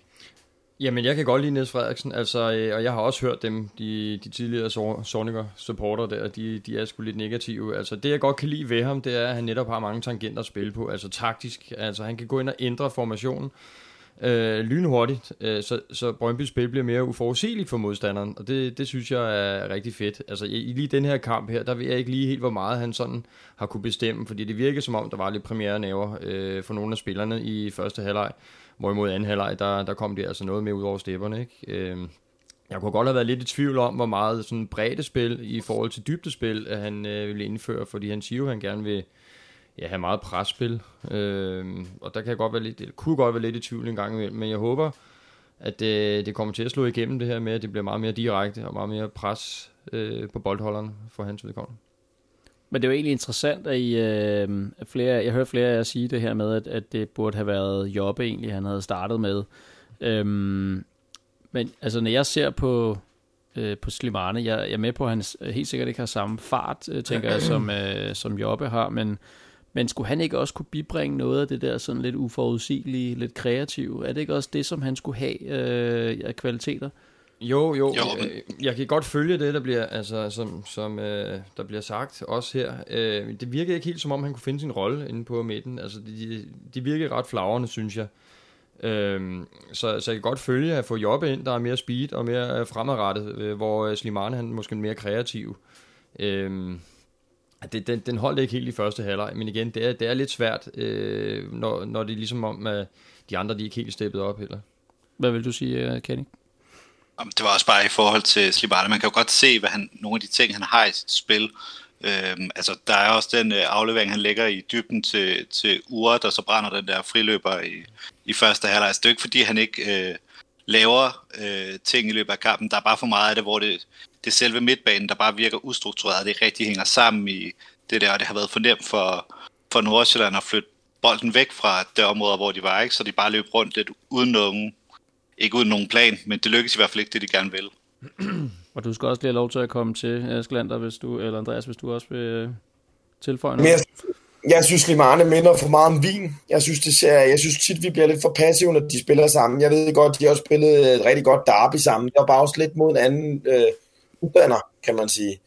Jamen, jeg kan godt lide Niels Frederiksen, altså, øh, og jeg har også hørt dem, de, de tidligere Soniker supporter der, de, de er sgu lidt negative. Altså, det jeg godt kan lide ved ham, det er, at han netop har mange tangenter at spille på, altså taktisk. Altså, han kan gå ind og ændre formationen øh, lynhurtigt, øh, så, så Brøndby spil bliver mere uforudsigeligt for modstanderen, og det, det synes jeg er rigtig fedt. Altså, i, lige den her kamp her, der ved jeg ikke lige helt, hvor meget han sådan har kunne bestemme, fordi det virker som om, der var lidt premiere næver øh, for nogle af spillerne i første halvleg. Hvorimod anden halvleg, der, der kom det altså noget mere ud over stepperne. Ikke? Øh, jeg kunne godt have været lidt i tvivl om, hvor meget sådan breddespil i forhold til dybdespil, at han øh, ville indføre, fordi han siger jo, at han gerne vil ja, have meget presspil. Øh, og der kan jeg godt være lidt, kunne godt være lidt i tvivl en gang imellem, men jeg håber, at det, det kommer til at slå igennem det her med, at det bliver meget mere direkte og meget mere pres øh, på boldholderne for hans vedkommende. Men det er jo egentlig interessant, at I, øh, flere, jeg hører flere af jer sige det her med, at, at det burde have været Jobbe egentlig, han havde startet med. Øhm, men altså, når jeg ser på, øh, på Slimane, jeg, jeg er med på, at han helt sikkert ikke har samme fart, øh, tænker jeg, som, øh, som Jobbe har, men, men skulle han ikke også kunne bibringe noget af det der sådan lidt uforudsigelige, lidt kreative? Er det ikke også det, som han skulle have øh, af kvaliteter? Jo, jo. jo men... Jeg kan godt følge det, der bliver, altså, som, som øh, der bliver sagt også her. Øh, det virker ikke helt som om, han kunne finde sin rolle inde på midten. Altså, de, de virker ret flagrende, synes jeg. Øh, så, så jeg kan godt følge at få Jobbe ind, der er mere speed og mere fremadrettet, øh, hvor Slimane han er måske mere kreativ. Øh, det, den, den holdt ikke helt i første halvleg, men igen, det er, det er lidt svært, øh, når, når det er ligesom om, at de andre de er ikke helt steppet op heller. Hvad vil du sige, Kenny? Det var også bare i forhold til Slibane. Man kan jo godt se, hvad han, nogle af de ting, han har i sit spil. Øhm, altså, der er også den øh, aflevering, han lægger i dybden til, til Ure, der så brænder den der friløber i, i første halvleg. Altså, det er jo ikke, fordi han ikke øh, laver øh, ting i løbet af kampen. Der er bare for meget af det, hvor det, det er selve midtbanen, der bare virker ustruktureret. Det rigtig hænger sammen i det der, og det har været for nemt for, for Nordsjælland at flytte bolden væk fra det område, hvor de var, ikke? så de bare løb rundt lidt uden nogen, ikke uden nogen plan, men det lykkes i hvert fald ikke det, de gerne vil. og du skal også lige have lov til at komme til, Askelander, hvis du, eller Andreas, hvis du også vil øh, tilføje noget. jeg, jeg synes, Limane minder for meget om vin. Jeg synes, det ser, jeg synes tit, vi bliver lidt for passive, når de spiller sammen. Jeg ved godt, de har også spillet et rigtig godt derby sammen. Det var bare også lidt mod en anden øh, uddanner, kan man sige.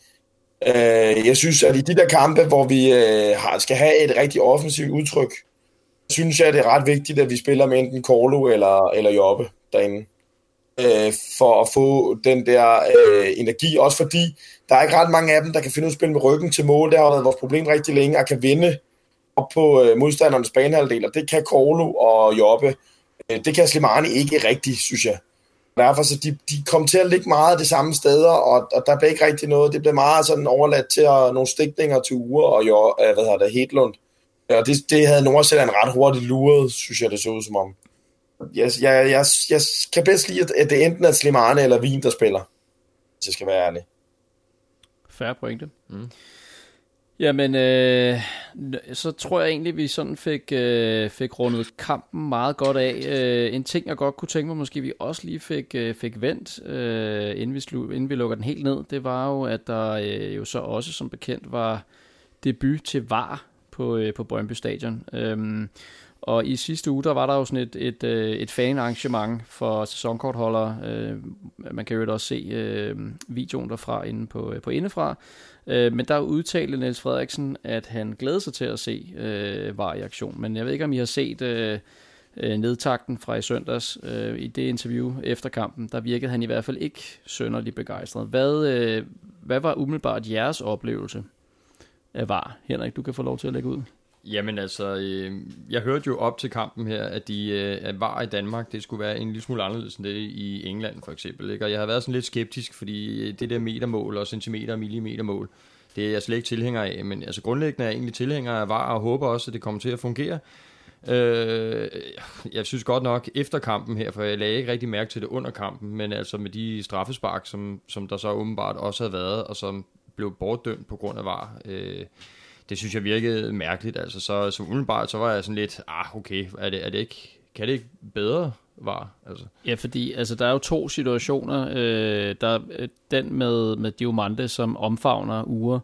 Øh, jeg synes, at i de der kampe, hvor vi øh, skal have et rigtig offensivt udtryk, synes jeg, det er ret vigtigt, at vi spiller med enten Corlo eller, eller Jobbe derinde. Øh, for at få den der øh, energi. Også fordi, der er ikke ret mange af dem, der kan finde ud af at spille med ryggen til mål. Det har været vores problem rigtig længe, og kan vinde op på øh, modstandernes banehalvdel. Og det kan Korlo og Jobbe. Øh, det kan Slimani ikke rigtigt, synes jeg. Derfor så de, de kom til at ligge meget det samme steder, og, og der blev ikke rigtig noget. Det blev meget sådan overladt til at, nogle stikninger til uger, og jo, øh, hvad hedder det, Hedlund. Og det, det havde Nordsjælland ret hurtigt luret, synes jeg, det så ud som om. Jeg, jeg, jeg, jeg kan bedst lide, at det enten er Slimane eller Wien, der spiller, hvis jeg skal være ærlig. Færre pointe. Mm. Jamen, øh, så tror jeg egentlig, vi sådan fik, øh, fik rundet kampen meget godt af. Øh, en ting, jeg godt kunne tænke mig, måske vi også lige fik, øh, fik vendt, øh, inden, vi slu, inden vi lukker den helt ned, det var jo, at der øh, jo så også som bekendt var debut til VAR på, øh, på Brøndby Stadion. Øh, og i sidste uge, der var der jo sådan et, et, øh, et fan-arrangement for sæsonkortholdere. Øh, man kan jo også se øh, videoen derfra inde på, på indefra. Men der udtalte Niels Frederiksen, at han glæder sig til at se øh, var i aktion. Men jeg ved ikke, om I har set øh, nedtakten fra i søndags. Øh, I det interview efter kampen, der virkede han i hvert fald ikke sønderlig begejstret. Hvad, øh, hvad var umiddelbart jeres oplevelse af var? Henrik, du kan få lov til at lægge ud. Jamen altså, øh, jeg hørte jo op til kampen her, at de øh, var i Danmark, det skulle være en lille smule anderledes end det i England for eksempel. Ikke? Og jeg har været sådan lidt skeptisk, fordi det der metermål og centimeter og millimetermål, det er jeg slet ikke tilhænger af. Men altså grundlæggende er jeg egentlig tilhænger af var, og håber også, at det kommer til at fungere. Øh, jeg synes godt nok efter kampen her, for jeg lagde ikke rigtig mærke til det under kampen, men altså med de straffespark, som, som der så åbenbart også havde været, og som blev bortdømt på grund af var, øh, det synes jeg virkede mærkeligt. Altså, så, så umiddelbart så var jeg sådan lidt, ah, okay, er det, er det ikke, kan det ikke bedre var? Altså. Ja, fordi altså, der er jo to situationer. Øh, der er den med, med Diomande, som omfavner uger,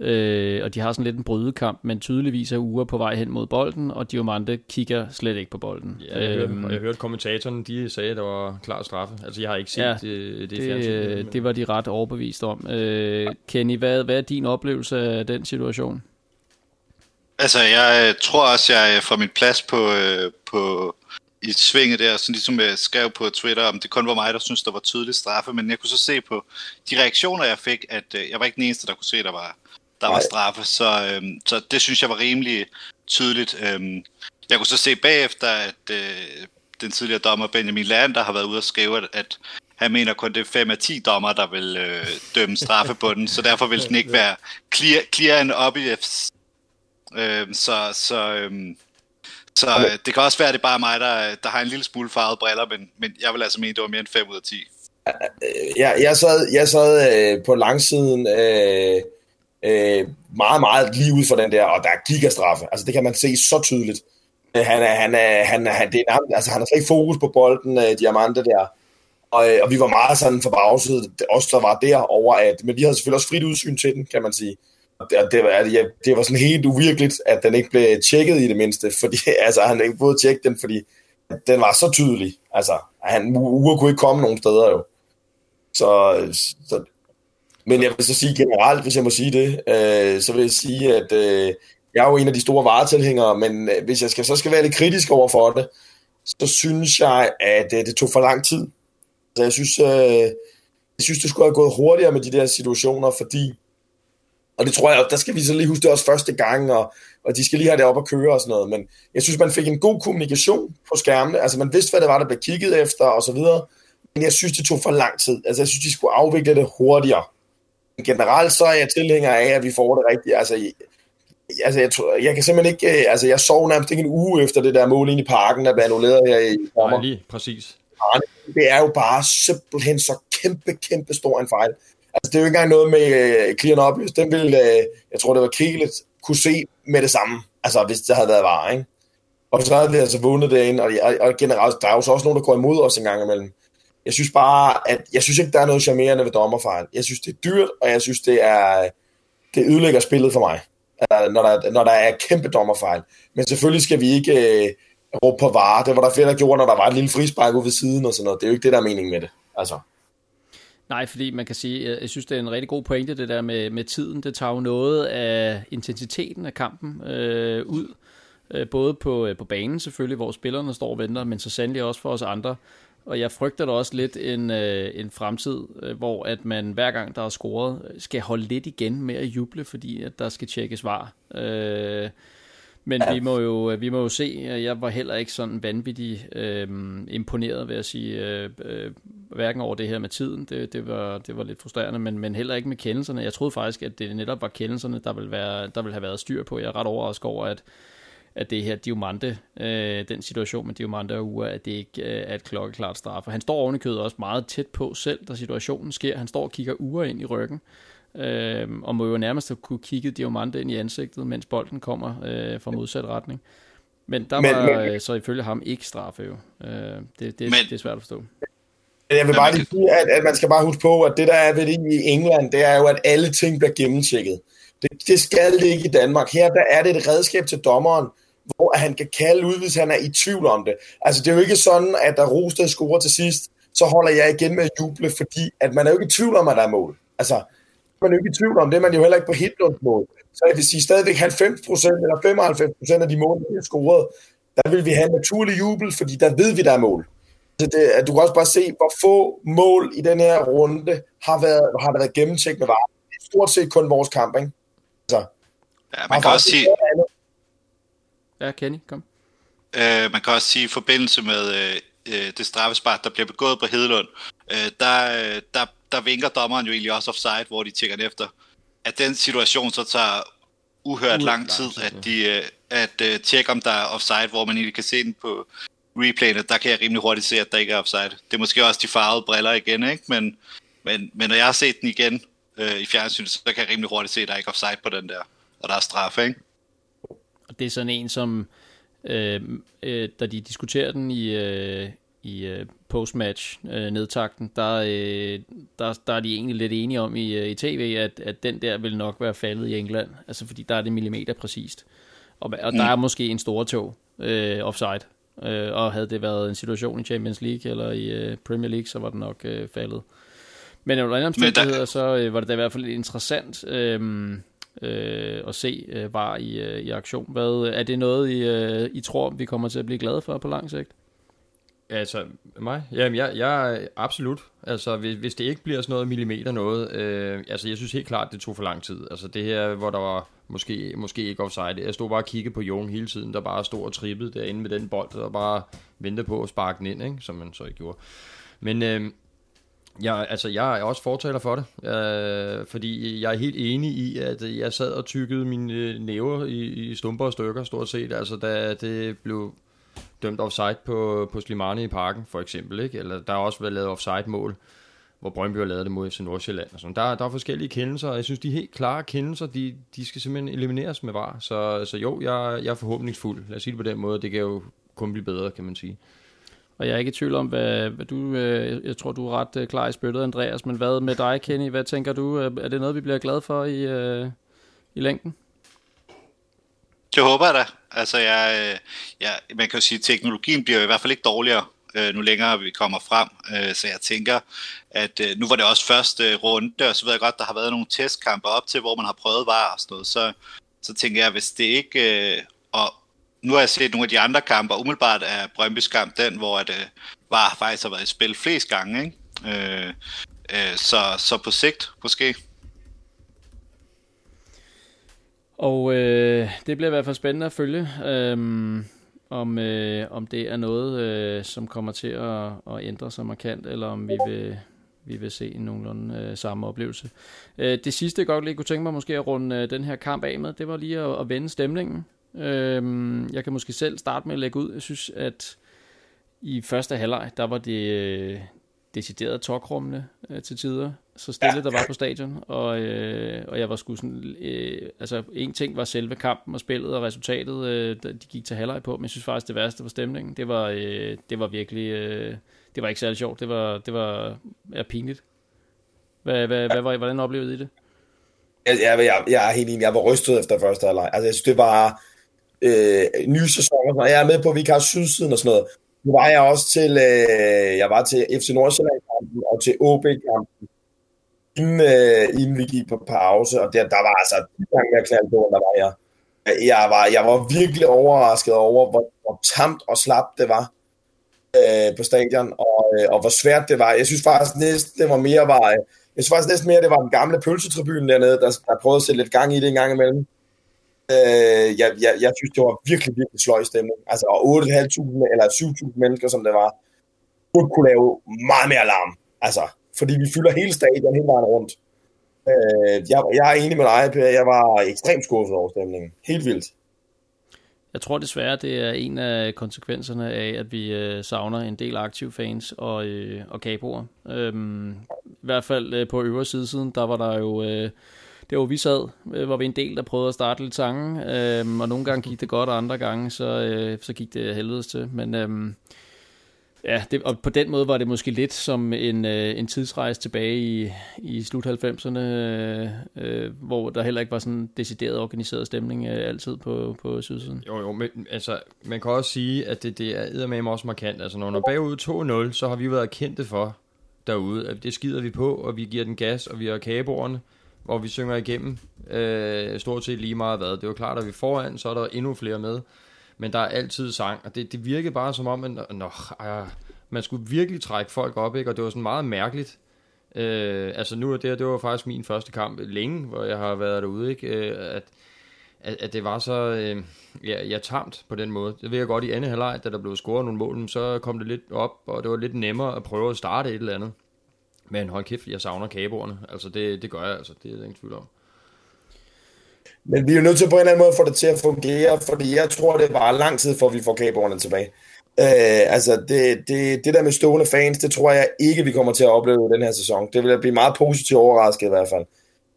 øh, og de har sådan lidt en brydekamp, men tydeligvis er uger på vej hen mod bolden, og Diomande kigger slet ikke på bolden. Ja, jeg, øhm, hørte, jeg hørte kommentatoren, de sagde, at der var klar straffe. Altså, jeg har ikke set ja, det, det, det, men... det var de ret overbevist om. Øh, Kenny, hvad, hvad er din oplevelse af den situation? Altså, jeg øh, tror også, jeg fra min plads på, øh, på i svinget der, sådan ligesom jeg skrev på Twitter, om det kun var mig, der synes der var tydeligt straffe, men jeg kunne så se på de reaktioner, jeg fik, at øh, jeg var ikke den eneste, der kunne se, der var, der var straffe, så, øh, så det synes jeg var rimelig tydeligt. Øh, jeg kunne så se bagefter, at øh, den tidligere dommer Benjamin Lander har været ude og skrive, at, at han mener kun, det er 5 af 10 dommer, der vil øh, dømme straffe på den, så derfor vil den ikke være clear, clear and obvious Øh, så så, øh, så øh, det kan også være, at det er bare mig, der, der har en lille smule farvet briller, men, men jeg vil altså mene, at det var mere end 5 ud af 10. Jeg, jeg sad, jeg sad øh, på langsiden øh, øh, meget, meget lige ud for den der, og der er gigastraffe. Altså det kan man se så tydeligt. Øh, han er, han er, han er, han, det er, altså, han har slet ikke fokus på bolden, øh, Diamante der. Og, øh, og vi var meget sådan forbavset, også der var der over, at, men vi havde selvfølgelig også frit udsyn til den, kan man sige det, det, var, ja, det var sådan helt uvirkeligt, at den ikke blev tjekket i det mindste, fordi altså, han ikke både tjekke den, fordi den var så tydelig. Altså, han, uger kunne ikke komme nogen steder jo. Så, så, men jeg vil så sige generelt, hvis jeg må sige det, øh, så vil jeg sige, at øh, jeg er jo en af de store varetilhængere, men øh, hvis jeg skal, så skal være lidt kritisk over for det, så synes jeg, at øh, det tog for lang tid. Så jeg synes, øh, jeg synes, det skulle have gået hurtigere med de der situationer, fordi og det tror jeg, der skal vi så lige huske det også første gang, og, og de skal lige have det op at køre og sådan noget. Men jeg synes, man fik en god kommunikation på skærmene. Altså man vidste, hvad det var, der blev kigget efter og så videre. Men jeg synes, det tog for lang tid. Altså jeg synes, de skulle afvikle det hurtigere. Men generelt så er jeg tilhænger af, at vi får det rigtigt. Altså, altså jeg, tror, jeg kan simpelthen ikke... Altså jeg sov nærmest ikke en uge efter det der mål ind i parken, der blev annulleret her i sommer. Nej, lige præcis. det er jo bare simpelthen så kæmpe, kæmpe stor en fejl. Altså, det er jo ikke engang noget med øh, Clean Obvious. Den ville, øh, jeg tror, det var Kielet, kunne se med det samme. Altså, hvis det havde været var, ikke? Og så havde vi altså vundet det ind, og, og, og generelt, der er jo så også nogen, der går imod os en gang imellem. Jeg synes bare, at jeg synes ikke, der er noget charmerende ved dommerfejl. Jeg synes, det er dyrt, og jeg synes, det er det ødelægger spillet for mig, øh, når der, når der er kæmpe dommerfejl. Men selvfølgelig skal vi ikke øh, råbe på varer. Det var der flere, der gjorde, når der var et lille frispark ude ved siden og sådan noget. Det er jo ikke det, der er meningen med det. Altså. Nej, fordi man kan sige, jeg synes, det er en rigtig god pointe, det der med, med tiden. Det tager jo noget af intensiteten af kampen øh, ud. Øh, både på, øh, på banen selvfølgelig, hvor spillerne står og venter, men så sandelig også for os andre. Og jeg frygter da også lidt en, øh, en fremtid, øh, hvor at man hver gang, der er scoret, skal holde lidt igen med at juble, fordi at der skal tjekkes var. Øh, men ja. vi, må jo, vi må jo se, jeg var heller ikke sådan vanvittig øh, imponeret, vil jeg sige, øh, øh, hverken over det her med tiden, det, det, var, det var lidt frustrerende, men, men heller ikke med kendelserne. Jeg troede faktisk, at det netop var kendelserne, der ville, være, der ville have været styr på. Jeg er ret overrasket over, at, at det her Diamante, øh, den situation med Diamante og Ure, at det ikke øh, er et klokkeklart straf. Og han står ovenikødet også meget tæt på selv, da situationen sker. Han står og kigger Ure ind i ryggen, øh, og må jo nærmest have kunne kigge Diamante ind i ansigtet, mens bolden kommer øh, fra modsat retning. Men der men, var men, øh, så ifølge ham ikke straffe jo. Øh, det, det, men, det er svært at forstå. Jeg vil bare lige sige, at, at man skal bare huske på, at det der er ved det i England, det er jo, at alle ting bliver gennemtjekket. Det, det skal det ikke i Danmark. Her der er det et redskab til dommeren, hvor han kan kalde ud, hvis han er i tvivl om det. Altså, det er jo ikke sådan, at der Rosted scorer til sidst, så holder jeg igen med at juble, fordi at man er jo ikke i tvivl om, at der er mål. Altså, man er jo ikke i tvivl om det, man er jo heller ikke på Hitlunds mål. Så jeg vil sige, stadigvæk 90% eller 95% af de mål, der er scoret, der vil vi have naturlig jubel, fordi der ved vi, der er mål. Så det, du kan også bare se, hvor få mål i den her runde har, været, har der været gennemtjekket med var. Stort set kun vores kamp, ikke? Altså, ja, man kan også sige, Ja, Kenny, kom. Øh, man kan også sige, i forbindelse med øh, øh det straffespark, der bliver begået på Hedelund, øh, der, øh, der, der vinker dommeren jo egentlig også offside, hvor de tjekker efter. At den situation så tager uhørt lang tid, at de øh, at uh, tjekke, om der er offside, hvor man egentlig kan se den på replayene, der kan jeg rimelig hurtigt se, at der ikke er offside. Det er måske også de farvede briller igen, ikke? Men, men, men når jeg har set den igen øh, i fjernsynet, så kan jeg rimelig hurtigt se, at der er ikke er offside på den der, og der er straf, ikke? Og det er sådan en, som øh, øh, da de diskuterer den i, øh, i øh, postmatch øh, nedtakten, der, øh, der, der er de egentlig lidt enige om i, øh, i tv, at, at den der vil nok være faldet i England, altså fordi der er det millimeter præcist. Og, og mm. der er måske en stor tog øh, offside, øh, og havde det været en situation i Champions League eller i øh, Premier League, så var den nok øh, faldet. Men under andre omstændigheder, så øh, var det da i hvert fald interessant, øh, øh, at se øh, var i, øh, i aktion. Hvad, er det noget, I, øh, I tror, vi kommer til at blive glade for på lang sigt? Altså, mig? Jamen, jeg, jeg absolut. Altså, hvis, hvis det ikke bliver sådan noget millimeter noget, øh, altså, jeg synes helt klart, det tog for lang tid. Altså, det her, hvor der var måske, måske ikke offside. Jeg stod bare og kiggede på Jon hele tiden, der bare stod og trippede derinde med den bold, og bare ventede på at sparke den ind, ikke? som man så ikke gjorde. Men øh, jeg, altså, jeg er også fortaler for det, øh, fordi jeg er helt enig i, at jeg sad og tykkede mine øh, næver i, i stumper og stykker, stort set, altså da det blev dømt offside på, på Slimani i parken, for eksempel, ikke? eller der har også været lavet offside-mål, hvor Brøndby har lavet det mod FC Nordsjælland. Og sådan. Der, der er forskellige kendelser, og jeg synes, de helt klare kendelser, de, de skal simpelthen elimineres med var. Så, så jo, jeg, jeg er forhåbningsfuld. Lad os sige det på den måde, det kan jo kun blive bedre, kan man sige. Og jeg er ikke i tvivl om, hvad, hvad du, øh, jeg tror, du er ret øh, klar i spyttet, Andreas, men hvad med dig, Kenny? Hvad tænker du? Øh, er det noget, vi bliver glade for i, øh, i længden? Det håber jeg da. Altså, jeg, øh, jeg, man kan jo sige, at teknologien bliver i hvert fald ikke dårligere, øh, nu længere vi kommer frem. Øh, så jeg tænker, at øh, nu var det også første øh, runde, og så ved jeg godt, der har været nogle testkampe op til, hvor man har prøvet var og sådan noget. Så, så tænker jeg, hvis det ikke... Øh, og nu har jeg set nogle af de andre kampe, og umiddelbart er Brøndby's kamp den, hvor at, øh, var faktisk har været i spil flest gange. Ikke? Øh, øh, så, så på sigt måske. Og øh, det bliver i hvert fald spændende at følge, øh, om, øh, om det er noget, øh, som kommer til at, at ændre sig markant, eller om vi vil, vi vil se en nogenlunde øh, samme oplevelse. Øh, det sidste, jeg godt lige kunne tænke mig måske at runde øh, den her kamp af med, det var lige at, at vende stemningen. Øh, jeg kan måske selv starte med at lægge ud. Jeg synes, at i første halvleg, der var det øh, decideret tokrummende øh, til tider, så stille ja. der var på stadion, og, øh, og jeg var sgu sådan, øh, altså en ting var selve kampen og spillet og resultatet, øh, de gik til halvleg på, men jeg synes faktisk det værste var stemningen, det var, øh, det var virkelig, øh, det var ikke særlig sjovt, det var, det var ja, pinligt. Hvad, hvad, hvad, var, hvordan oplevede I det? Jeg, jeg, jeg, jeg er helt enig, jeg var rystet efter første halvleg, altså jeg synes det var øh, nye sæsoner, jeg er med på, at vi ikke har sydsiden og sådan noget, nu var jeg også til, øh, jeg var til FC Nordsjælland-kampen og til OB-kampen, inden, øh, inden vi gik på pause, og der, der var altså gang mere knald på, der var jeg. Jeg var, jeg var virkelig overrasket over, hvor, hvor tamt og slapt det var øh, på stadion, og, øh, og hvor svært det var. Jeg synes faktisk næsten, det var mere, var, øh, jeg synes faktisk næsten mere, det var den gamle pølsetribune dernede, der, der prøvede at sætte lidt gang i det en gang imellem. Øh, jeg, jeg, jeg synes, det var virkelig, virkelig sløj stemning. Altså, og 8.500 eller 7.000 mennesker, som det var, burde kunne lave meget mere larm. Altså, fordi vi fylder hele stadion hele vejen rundt. Øh, jeg, jeg er enig med dig, Per. Jeg var ekstremt skuffet over stemningen. Helt vildt. Jeg tror desværre, det er en af konsekvenserne af, at vi øh, savner en del aktive fans og, øh, og kaboer. Øhm, I hvert fald øh, på øvre siden, der var der jo... Øh, det var vi sad, øh, hvor vi en del, der prøvede at starte lidt sange, øh, og nogle gange gik det godt, og andre gange, så, øh, så gik det helvedes til. Men øh, ja, det, og på den måde var det måske lidt som en, øh, en tidsrejse tilbage i, i slut 90'erne, øh, øh, hvor der heller ikke var sådan en decideret organiseret stemning øh, altid på, på sydsiden. Jo, jo, men altså, man kan også sige, at det, det er eddermame også markant. Altså, når man er bagud 2-0, så har vi været kendte for derude, at det skider vi på, og vi giver den gas, og vi har kageborerne hvor vi synger igennem øh, stort set lige meget hvad. Det var klart, at vi foran, så er der endnu flere med. Men der er altid sang, og det, det virkede bare som om, at nå, øh, man skulle virkelig trække folk op, ikke? og det var sådan meget mærkeligt. Øh, altså nu er det det var faktisk min første kamp længe, hvor jeg har været derude, ikke? Øh, at, at, at det var så øh, ja, ja, tamt på den måde. Det ved jeg godt i anden halvleg, da der blev scoret nogle mål, så kom det lidt op, og det var lidt nemmere at prøve at starte et eller andet. Men hold kæft, jeg savner kaboerne. Altså, det, det gør jeg, altså. Det er ingen tvivl om. Men vi er jo nødt til på en eller anden måde at få det til at fungere, fordi jeg tror, det var lang tid, før vi får kaboerne tilbage. Øh, altså, det, det, det der med stående fans, det tror jeg ikke, vi kommer til at opleve i den her sæson. Det vil blive meget positivt overrasket i hvert fald.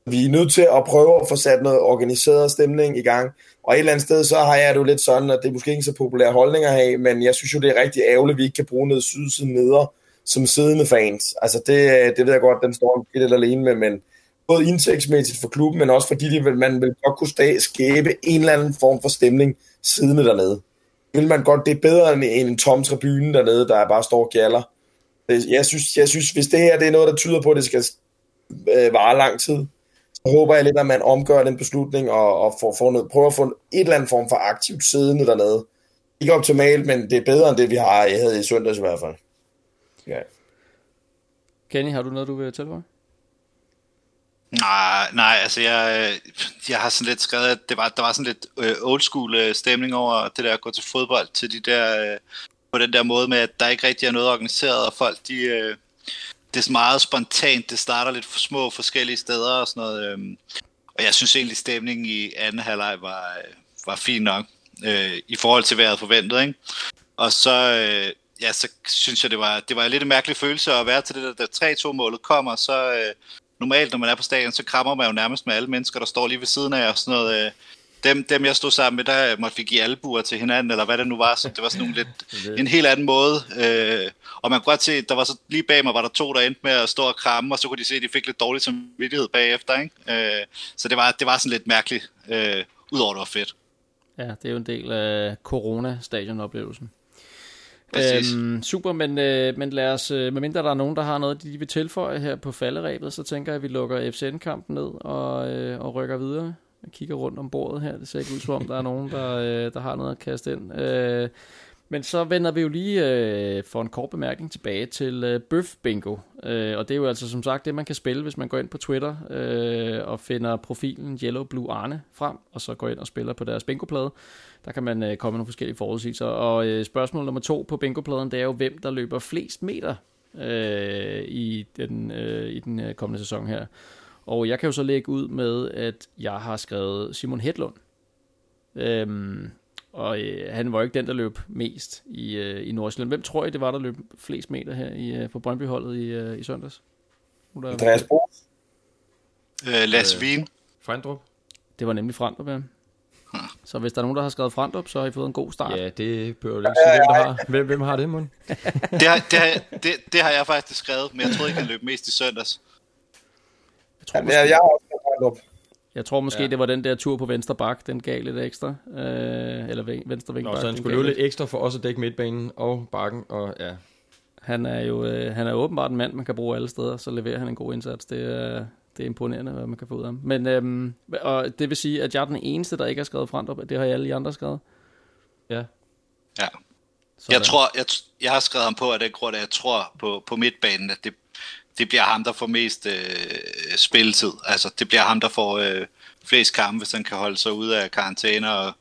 Vi er nødt til at prøve at få sat noget organiseret stemning i gang. Og et eller andet sted, så har jeg det jo lidt sådan, at det er måske ikke så populære holdninger at have, men jeg synes jo, det er rigtig ærgerligt, at vi ikke kan bruge noget sydsiden nedre som siddende fans. Altså det, det ved jeg godt, den står lidt eller alene med, men både indtægtsmæssigt for klubben, men også fordi de vil, man vil godt kunne skabe en eller anden form for stemning siddende dernede. Vil man godt, det er bedre end en tom tribune dernede, der bare står og gjaller. Jeg synes, jeg synes, hvis det her det er noget, der tyder på, at det skal øh, vare lang tid, så håber jeg lidt, at man omgør den beslutning og, og får, får noget, prøver at få et eller andet form for aktivt siddende dernede. Ikke optimalt, men det er bedre end det, vi har jeg havde i søndags i hvert fald. Ja. Kenny, har du noget, du vil tilføje? Nej, nej, altså jeg, jeg har sådan lidt skrevet, at det var, der var sådan lidt øh, old school øh, stemning over det der at gå til fodbold, til de der, øh, på den der måde med, at der ikke rigtig er noget organiseret, og folk, de, øh, det er meget spontant, det starter lidt for små forskellige steder og sådan noget, øh, og jeg synes egentlig, stemningen i anden halvleg var, var fin nok, øh, i forhold til, hvad jeg havde forventet, ikke? Og så, øh, ja, så synes jeg, det var, det var en lidt en mærkelig følelse at være til det, der, da 3-2-målet kommer, så øh, normalt, når man er på stadion, så krammer man jo nærmest med alle mennesker, der står lige ved siden af, og sådan noget. Øh, dem, dem, jeg stod sammen med, der måtte vi give albuer til hinanden, eller hvad det nu var, så det var sådan nogle lidt, en helt anden måde. Øh, og man kunne godt se, der var så lige bag mig, var der to, der endte med at stå og kramme, og så kunne de se, at de fik lidt dårlig samvittighed bagefter. Ikke? Øh, så det var, det var sådan lidt mærkeligt, øh, udover det var fedt. Ja, det er jo en del af corona-stadionoplevelsen. Øhm, super, men, øh, men lad os, øh, medmindre der er nogen, der har noget, de vil tilføje her på falderæbet, så tænker jeg, at vi lukker FCN-kampen ned og, øh, og rykker videre. Jeg kigger rundt om bordet her, det ser ikke ud som om, der er nogen, der, øh, der har noget at kaste ind. Øh, men så vender vi jo lige øh, for en kort bemærkning tilbage til øh, Bøf Bingo. Øh, og det er jo altså som sagt det, man kan spille, hvis man går ind på Twitter øh, og finder profilen Yellow Blue Arne frem, og så går ind og spiller på deres bingoplade. Der kan man øh, komme med nogle forskellige forudsigelser. Og øh, spørgsmål nummer to på bingopladen, det er jo, hvem der løber flest meter øh, i den, øh, i den øh, kommende sæson her. Og jeg kan jo så lægge ud med, at jeg har skrevet Simon Hedlund. Øhm, og øh, han var jo ikke den, der løb mest i, øh, i Nordsjælland. Hvem tror I, det var, der løb flest meter her i, øh, på Brøndby-holdet i, øh, i søndags? Der... Andreas Bo. Øh, Lasse øh, Wien. Frandrup. Det var nemlig Frandrup, ja. Så hvis der er nogen, der har skrevet Frandrup, så har I fået en god start. Ja, det bør jo ikke sige, hvem der har. Hvem, hvem har det, Mon? det, har, det, har, det, det har jeg faktisk skrevet, men jeg troede ikke, han løb mest i søndags. Jeg tror, måske, jeg, jeg har også Frandrup. Jeg tror måske, ja. det var den der tur på venstre bak, den gav lidt ekstra. Øh, eller venstre ving så han skulle løbe lidt ekstra for os at dække midtbanen og bakken, og ja. Han er jo øh, han er åbenbart en mand, man kan bruge alle steder, så leverer han en god indsats. Det er, det er imponerende, hvad man kan få ud af ham. Men øhm, og det vil sige, at jeg er den eneste, der ikke har skrevet frem op. Det har alle de andre skrevet. Ja. Ja. Så jeg tror, jeg, jeg har skrevet ham på, at det grund, at jeg tror på, på midtbanen, at det, det bliver ham, der får mest øh, spilletid. Altså, det bliver ham, der får øh, flest kampe, hvis han kan holde sig ude af karantæner. Og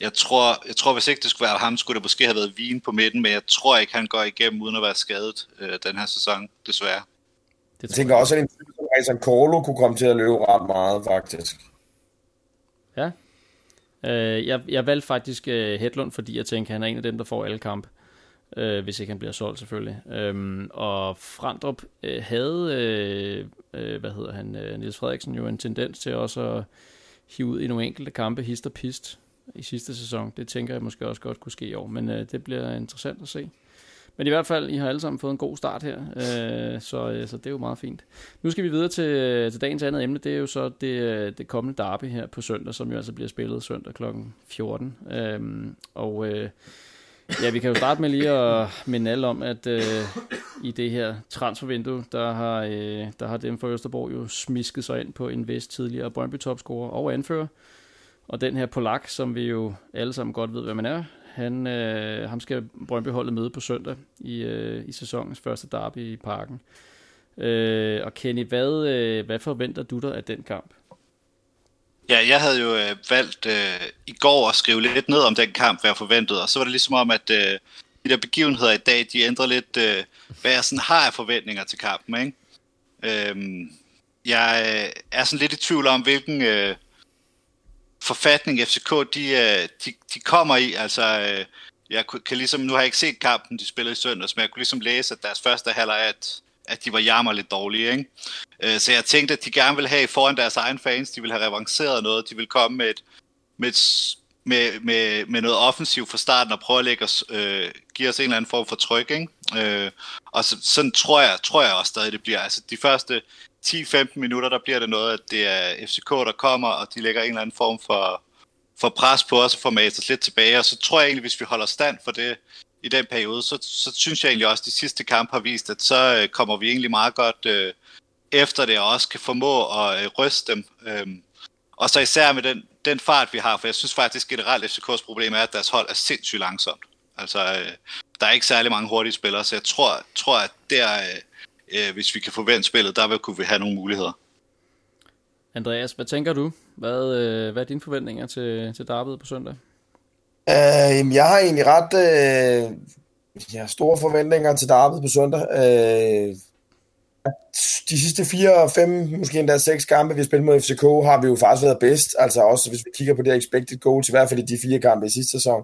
jeg tror, jeg tror, hvis ikke det skulle være ham, skulle det måske have været Vin på midten, men jeg tror ikke, han går igennem uden at være skadet øh, den her sæson, desværre. Det jeg tænker også, at en type som Rejsan Korlo kunne komme til at løbe ret meget, faktisk. Ja. Øh, jeg, jeg valgte faktisk uh, Hedlund, fordi jeg tænker, han er en af dem, der får alle kampe øh, hvis ikke han bliver solgt selvfølgelig. Øhm, og Frandrup øh, havde, øh, uh, hvad hedder han, øh, Niels Frederiksen jo en tendens til også at hive ud i nogle enkelte kampe, hist og pist i sidste sæson. Det tænker jeg måske også godt kunne ske i år, men øh, det bliver interessant at se. Men i hvert fald, I har alle sammen fået en god start her, øh, så, øh, så det er jo meget fint. Nu skal vi videre til, øh, til dagens andet emne, det er jo så det, øh, det kommende derby her på søndag, som jo altså bliver spillet søndag kl. 14. Øh, og øh, ja, vi kan jo starte med lige at minde alle om, at øh, i det her transfervindue, der har, øh, der har dem fra Østerborg jo smisket sig ind på en vist tidligere Brøndby topscorer og anfører. Og den her Polak, som vi jo alle sammen godt ved, hvad man er, han, øh, ham skal Brøndby-holdet møde på søndag i, øh, i sæsonens første derby i parken. Øh, og Kenny, hvad, øh, hvad forventer du dig af den kamp? Ja, jeg havde jo øh, valgt øh, i går at skrive lidt ned om den kamp, hvad jeg forventede, og så var det ligesom om, at øh, de der begivenheder i dag, de ændrer lidt, øh, hvad jeg sådan har af forventninger til kampen. Ikke? Øh, jeg øh, er sådan lidt i tvivl om, hvilken, øh, forfatning FCK, de, øh, de, de kommer i. Altså, øh, jeg kan ligesom, nu har jeg ikke set kampen, de spillede i søndags, men jeg kunne ligesom læse, at deres første halvleg, at, at de var jammerligt dårlige. Ikke? Øh, så jeg tænkte, at de gerne vil have foran deres egen fans, de vil have revanceret noget, de vil komme med, et, med, et, med, med, med noget offensivt fra starten og prøve at lægge os, øh, give os en eller anden form for tryk. Ikke? Øh, og så, sådan tror jeg, tror jeg også stadig, det bliver. Altså de første 10-15 minutter, der bliver det noget, at det er FCK, der kommer, og de lægger en eller anden form for, for pres på os og får maset os lidt tilbage. Og så tror jeg egentlig, hvis vi holder stand for det i den periode, så, så synes jeg egentlig også, at de sidste kampe har vist, at så øh, kommer vi egentlig meget godt øh, efter det, og også kan formå at øh, ryste dem. Øhm, og så især med den, den fart, vi har, for jeg synes faktisk generelt, at FCK's problem er, at deres hold er sindssygt langsomt. Altså, øh, der er ikke særlig mange hurtige spillere, så jeg tror, tror at der, øh, øh, hvis vi kan forvente spillet, der vil kunne vi have nogle muligheder. Andreas, hvad tænker du? Hvad, øh, hvad er dine forventninger til, til derbyet på søndag? Øh, jeg har egentlig ret øh, jeg har store forventninger til Darby på søndag. Øh, de sidste fire, fem, måske endda seks kampe, vi har spillet mod FCK, har vi jo faktisk været bedst. Altså også hvis vi kigger på det expected goals, i hvert fald i de fire kampe i sidste sæson.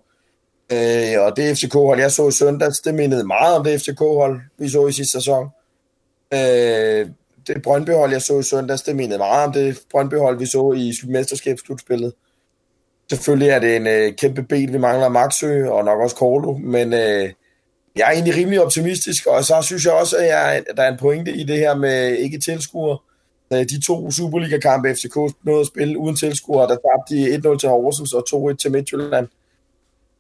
Øh, og det FCK-hold, jeg så i søndags, det mindede meget om det FCK-hold, vi så i sidste sæson. Øh, det Brøndby-hold, jeg så i søndags, det mindede meget om det Brøndby-hold, vi så i mesterskabsslutspillet. Selvfølgelig er det en øh, kæmpe ben, vi mangler Maxø og nok også Korlo, men øh, jeg er egentlig rimelig optimistisk, og så synes jeg også, at, jeg, at der er en pointe i det her med ikke tilskuere. Øh, de to Superliga-kampe, FCK nåede at spille uden tilskuere, der tabte de 1-0 til Horsens og 2-1 til Midtjylland.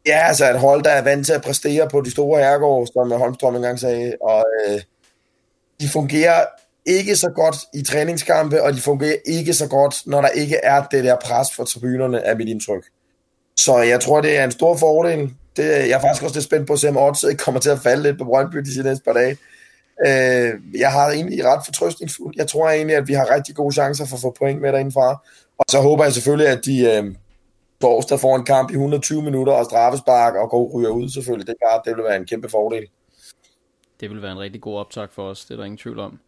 Ja, altså et hold, der er vant til at præstere på de store herregård, som Holmstrøm engang sagde, og øh, de fungerer ikke så godt i træningskampe, og de fungerer ikke så godt, når der ikke er det der pres for tribunerne, er mit indtryk. Så jeg tror, det er en stor fordel. Det, jeg er faktisk også lidt spændt på at se, om Odds kommer til at falde lidt på Brøndby de næste par dage. Øh, jeg har egentlig ret fortrøstningsfuld. Jeg tror egentlig, at vi har rigtig gode chancer for at få point med derindefra. Og så håber jeg selvfølgelig, at de øh, torsdag får en kamp i 120 minutter og straffespark og går ryger ud selvfølgelig. Det er klart, det vil være en kæmpe fordel det vil være en rigtig god optag for os, det er der ingen tvivl om.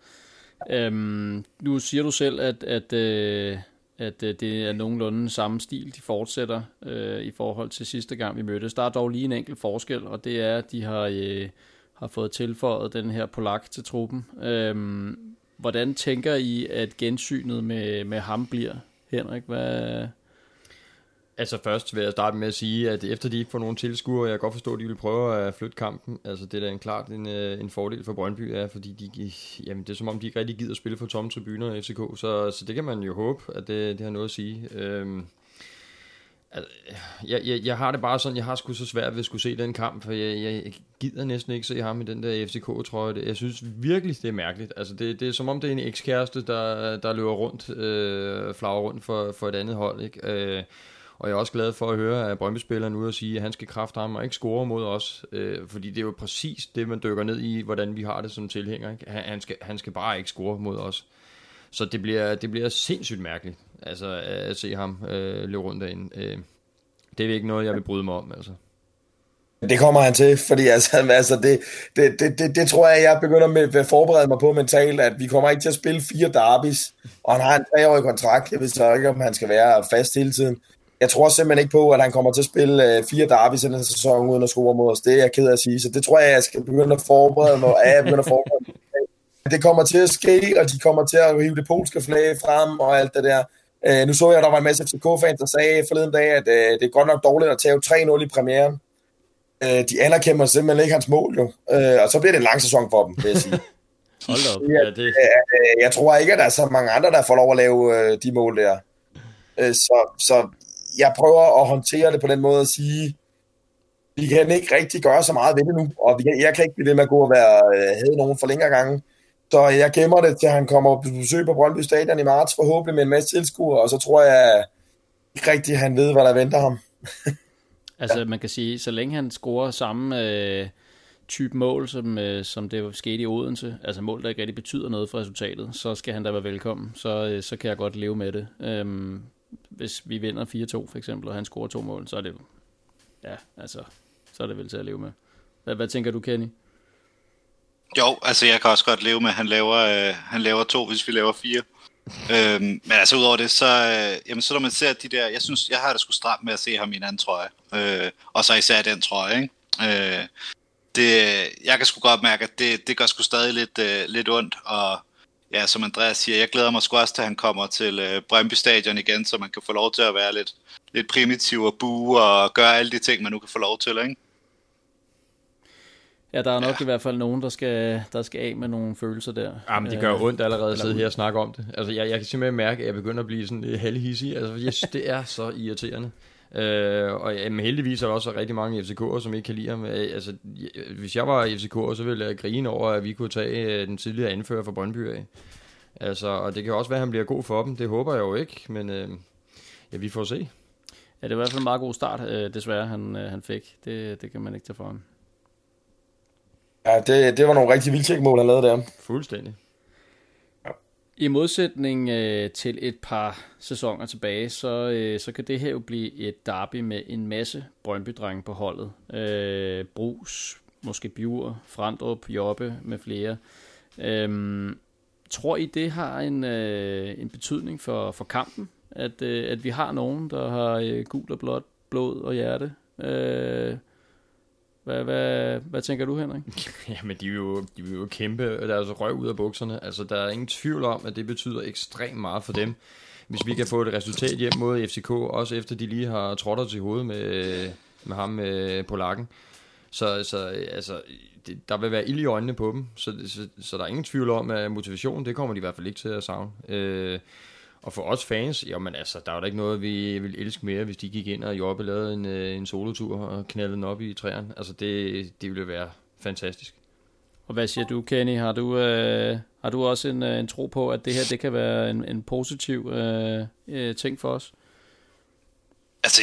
Øhm, nu siger du selv, at, at, øh, at øh, det er nogenlunde samme stil, de fortsætter øh, i forhold til sidste gang, vi mødtes. Der er dog lige en enkelt forskel, og det er, at de har, øh, har fået tilføjet den her polak til truppen. Øhm, hvordan tænker I, at gensynet med, med ham bliver, Henrik? Hvad, Altså først vil jeg starte med at sige, at efter de ikke får nogen tilskuere, jeg kan godt forstå, at de vil prøve at flytte kampen. Altså det er da en klart en, øh, en fordel for Brøndby, er, fordi de, jamen, det er som om, de ikke rigtig gider spille for tomme tribuner i FCK, så, så det kan man jo håbe, at det, det har noget at sige. Øhm, altså, jeg, jeg, jeg har det bare sådan, jeg har sgu så svært ved at skulle se den kamp, for jeg, jeg gider næsten ikke se ham i den der FCK-trøje. Jeg synes virkelig, det er mærkeligt. Altså det, det er som om, det er en ekskæreste, der, der løber rundt, øh, flager rundt for, for et andet hold, ikke? Øh, og jeg er også glad for at høre, at Brøndby-spilleren ude og sige, at han skal kræfte ham og ikke score mod os. Øh, fordi det er jo præcis det, man dykker ned i, hvordan vi har det som tilhænger. Ikke? Han, han, skal, han skal bare ikke score mod os. Så det bliver, det bliver sindssygt mærkeligt altså, at se ham øh, løbe rundt derinde. Øh, det er ikke noget, jeg vil bryde mig om. Altså. Det kommer han til, fordi altså, altså det, det, det, det, det tror jeg, jeg begynder med at forberede mig på mentalt, at vi kommer ikke til at spille fire derbis, og han har en treårig kontrakt. Jeg ved så ikke, om han skal være fast hele tiden jeg tror simpelthen ikke på, at han kommer til at spille øh, fire derbys i den sæson uden at score mod os. Det er jeg ked af at sige. Så det tror jeg, jeg skal begynde at forberede mig. Ja, jeg begynder at forberede mig. Det kommer til at ske, og de kommer til at rive det polske flag frem og alt det der. Øh, nu så jeg, at der var en masse FCK-fans, der sagde forleden dag, at øh, det er godt nok dårligt at tage 3-0 i premieren. Øh, de anerkender simpelthen ikke hans mål, jo. Øh, og så bliver det en lang sæson for dem, vil jeg sige. Hold op. Ja, det... Øh, jeg tror ikke, at der er så mange andre, der får lov at lave øh, de mål der. Øh, så, så jeg prøver at håndtere det på den måde at sige, vi kan ikke rigtig gøre så meget ved det nu, og vi, jeg kan ikke blive ved med at gå og være øh, havde nogen for længere gange. Så jeg gemmer det til, han kommer på besøg på Brøndby Stadion i marts, forhåbentlig med en masse tilskuere, og så tror jeg ikke rigtigt, han ved, hvad der venter ham. altså ja. man kan sige, så længe han scorer samme øh, type mål, som, øh, som det skete i Odense, altså mål, der ikke rigtig betyder noget for resultatet, så skal han da være velkommen. Så, øh, så kan jeg godt leve med det. Øhm, hvis vi vinder 4-2 for eksempel, og han scorer to mål, så er det ja, altså, så er det vel til at leve med. Hvad, hvad tænker du, Kenny? Jo, altså jeg kan også godt leve med, at han laver, øh, han laver to, hvis vi laver fire. øhm, men altså udover det, så, øh, jamen, så når man ser de der, jeg synes, jeg har det sgu stramt med at se ham i en anden trøje. Øh, og så især den trøje, ikke? Øh, det, jeg kan sgu godt mærke, at det, det gør sgu stadig lidt, øh, lidt ondt, og ja, som Andreas siger, jeg glæder mig sgu også til, at han kommer til øh, Brøndby Stadion igen, så man kan få lov til at være lidt, lidt primitiv og bue og gøre alle de ting, man nu kan få lov til, ikke? Ja, der er nok ja. i hvert fald nogen, der skal, der skal af med nogle følelser der. Ja, men det gør øh, ondt allerede at sidde her og snakke om det. Altså, jeg, jeg kan simpelthen mærke, at jeg begynder at blive sådan lidt halvhissig. Altså, jeg synes, det er så irriterende. Øh, og jamen, heldigvis er der også rigtig mange FCK'er, som ikke kan lide ham. Øh, altså, hvis jeg var FCK'er, så ville jeg grine over, at vi kunne tage øh, den tidligere anfører for Brøndby af. Altså, og det kan også være, at han bliver god for dem. Det håber jeg jo ikke, men øh, ja, vi får se. Ja, det var i hvert fald en meget god start, øh, desværre, han, øh, han fik. Det, det kan man ikke tage for ham. Ja, det, det var nogle rigtig mål, han lavede der. Fuldstændig. I modsætning øh, til et par sæsoner tilbage, så, øh, så kan det her jo blive et derby med en masse brøndby på holdet. Øh, Brus, måske Bjur, Frandrup, Jobbe med flere. Øh, tror I, det har en, øh, en betydning for, for kampen? At, øh, at vi har nogen, der har øh, gul og blåt blod og hjerte? Øh, hvad, hvad, hvad tænker du, Henrik? Jamen, de vil, jo, de vil jo kæmpe deres altså røg ud af bukserne. Altså, der er ingen tvivl om, at det betyder ekstremt meget for dem. Hvis vi kan få et resultat hjem mod FCK, også efter de lige har trådt til hovedet med, med ham med Polakken. Så, så altså, det, der vil være ild i øjnene på dem, så, så, så der er ingen tvivl om, at motivation, det kommer de i hvert fald ikke til at savne. Øh, og for os fans, jamen altså, der er jo ikke noget, vi vil elske mere, hvis de gik ind og Jobbe lavede en, øh, en solotur og knaldede den op i træerne. Altså, det, det ville være fantastisk. Og hvad siger du, Kenny? Har du, øh, har du også en, øh, en tro på, at det her det kan være en, en positiv øh, øh, ting for os? Altså,